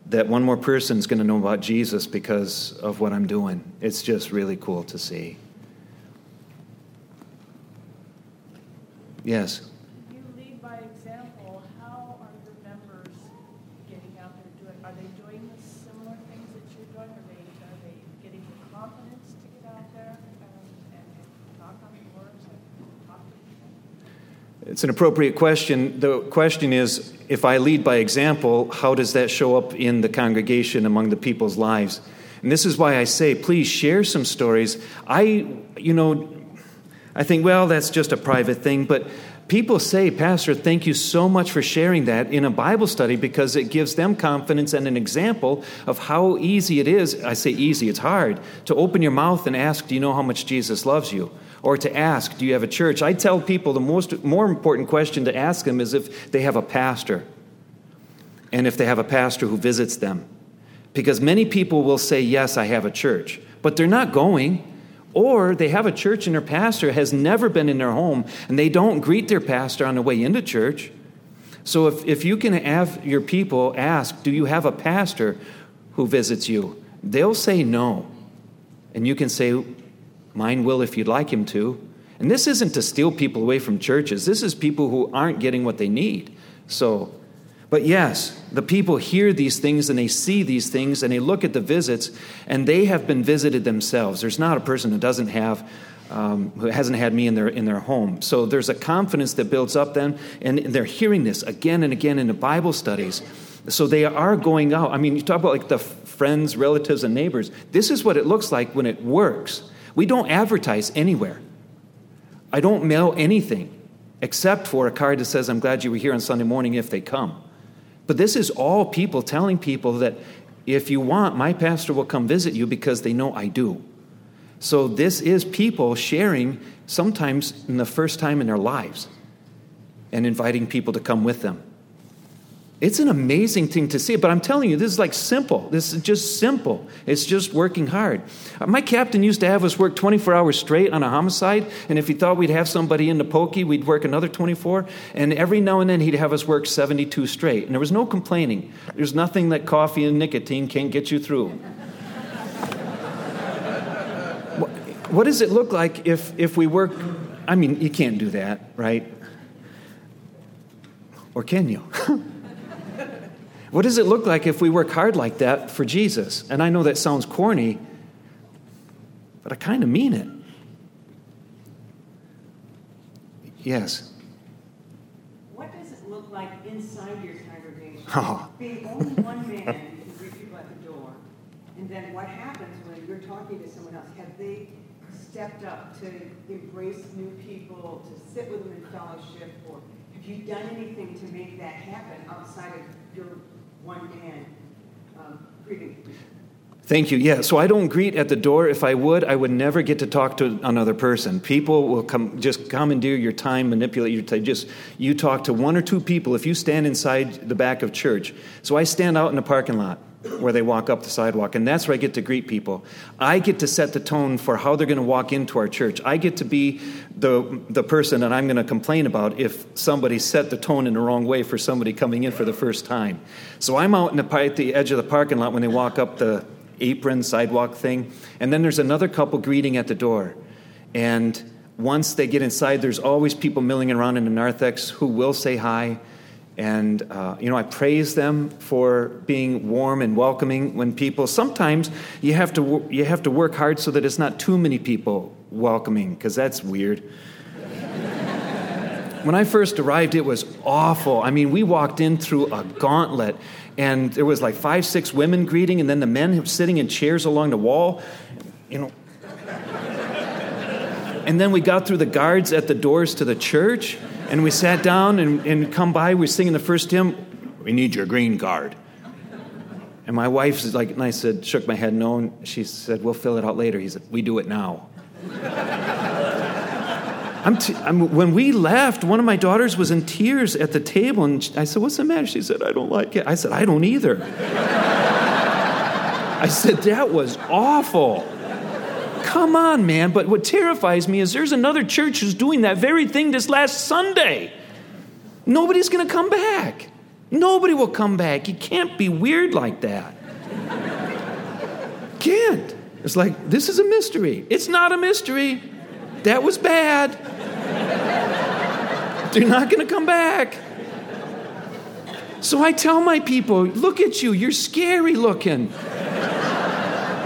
that one more person is going to know about Jesus because of what I'm doing. It's just really cool to see. Yes. It's an appropriate question. The question is if I lead by example, how does that show up in the congregation among the people's lives? And this is why I say, please share some stories. I, you know, I think, well, that's just a private thing, but people say, Pastor, thank you so much for sharing that in a Bible study because it gives them confidence and an example of how easy it is. I say easy, it's hard to open your mouth and ask, Do you know how much Jesus loves you? or to ask, Do you have a church? I tell people the most more important question to ask them is if they have a pastor and if they have a pastor who visits them. Because many people will say, Yes, I have a church, but they're not going. Or they have a church and their pastor has never been in their home and they don't greet their pastor on the way into church. So if, if you can have your people ask, Do you have a pastor who visits you? They'll say no. And you can say, Mine will if you'd like him to. And this isn't to steal people away from churches. This is people who aren't getting what they need. So, but yes, the people hear these things and they see these things and they look at the visits and they have been visited themselves. There's not a person who doesn't have um, who hasn't had me in their in their home. So there's a confidence that builds up then, and they're hearing this again and again in the Bible studies. So they are going out. I mean, you talk about like the friends, relatives, and neighbors. This is what it looks like when it works. We don't advertise anywhere. I don't mail anything. except for a card that says, I'm glad you were here on Sunday morning if they come. But this is all people telling people that if you want, my pastor will come visit you because they know I do. So this is people sharing sometimes in the first time in their lives and inviting people to come with them. It's an amazing thing to see, but I'm telling you, this is like simple. This is just simple. It's just working hard. Uh, my captain used to have us work 24 hours straight on a homicide, and if he thought we'd have somebody in the pokey, we'd work another 24. And every now and then he'd have us work 72 straight, and there was no complaining. There's nothing that coffee and nicotine can't get you through. what does it look like if, if we work? I mean, you can't do that, right? Or can you? What does it look like if we work hard like that for Jesus? And I know that sounds corny, but I kind of mean it. Yes. What does it look like inside your congregation? Oh. Being only one man, you can greet people at the door. And then what happens when you're talking to someone else? Have they stepped up to embrace new people, to sit with them in fellowship? Or have you done anything to make that happen outside of your one man um, greeting. Thank you. Yeah, so I don't greet at the door. If I would, I would never get to talk to another person. People will come, just commandeer your time, manipulate your time. Just you talk to one or two people if you stand inside the back of church. So I stand out in the parking lot where they walk up the sidewalk, and that's where I get to greet people. I get to set the tone for how they're going to walk into our church. I get to be the, the person that I'm going to complain about if somebody set the tone in the wrong way for somebody coming in for the first time. So I'm out in the, at the edge of the parking lot when they walk up the apron sidewalk thing, and then there's another couple greeting at the door. And once they get inside, there's always people milling around in the narthex who will say hi and, uh, you know, I praise them for being warm and welcoming when people, sometimes you have to, you have to work hard so that it's not too many people welcoming, because that's weird. when I first arrived, it was awful. I mean, we walked in through a gauntlet, and there was like five, six women greeting, and then the men sitting in chairs along the wall, you know. and then we got through the guards at the doors to the church and we sat down and, and come by, we are singing the first hymn, We Need Your Green Card. And my wife like, and I said, shook my head no. And she said, We'll fill it out later. He said, We do it now. I'm t- I'm, when we left, one of my daughters was in tears at the table, and I said, What's the matter? She said, I don't like it. I said, I don't either. I said, That was awful. Come on, man. But what terrifies me is there's another church who's doing that very thing this last Sunday. Nobody's going to come back. Nobody will come back. You can't be weird like that. can't. It's like, this is a mystery. It's not a mystery. That was bad. They're not going to come back. So I tell my people, look at you, you're scary looking.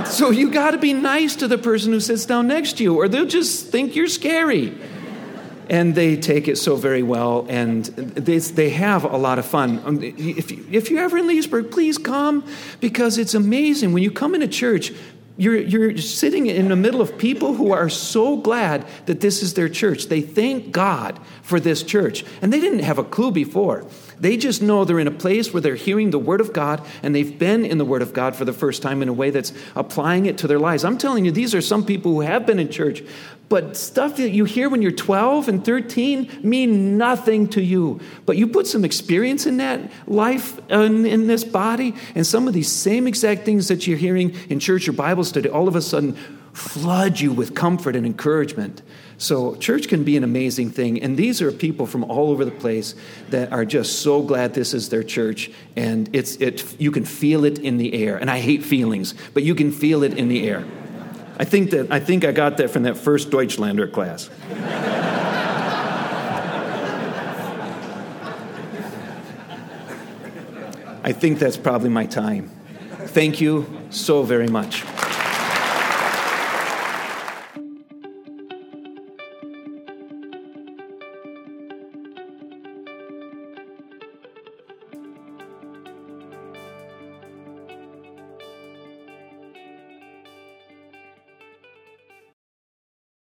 So you got to be nice to the person who sits down next to you, or they'll just think you're scary. And they take it so very well, and they, they have a lot of fun. Um, if, if you're ever in Leesburg, please come because it's amazing. When you come into church, you're, you're sitting in the middle of people who are so glad that this is their church. They thank God for this church. And they didn't have a clue before. They just know they're in a place where they're hearing the Word of God and they've been in the Word of God for the first time in a way that's applying it to their lives. I'm telling you, these are some people who have been in church, but stuff that you hear when you're 12 and 13 mean nothing to you. But you put some experience in that life in, in this body, and some of these same exact things that you're hearing in church or Bible study all of a sudden flood you with comfort and encouragement. So, church can be an amazing thing. And these are people from all over the place that are just so glad this is their church. And it's, it, you can feel it in the air. And I hate feelings, but you can feel it in the air. I think, that, I think I got that from that first Deutschlander class. I think that's probably my time. Thank you so very much.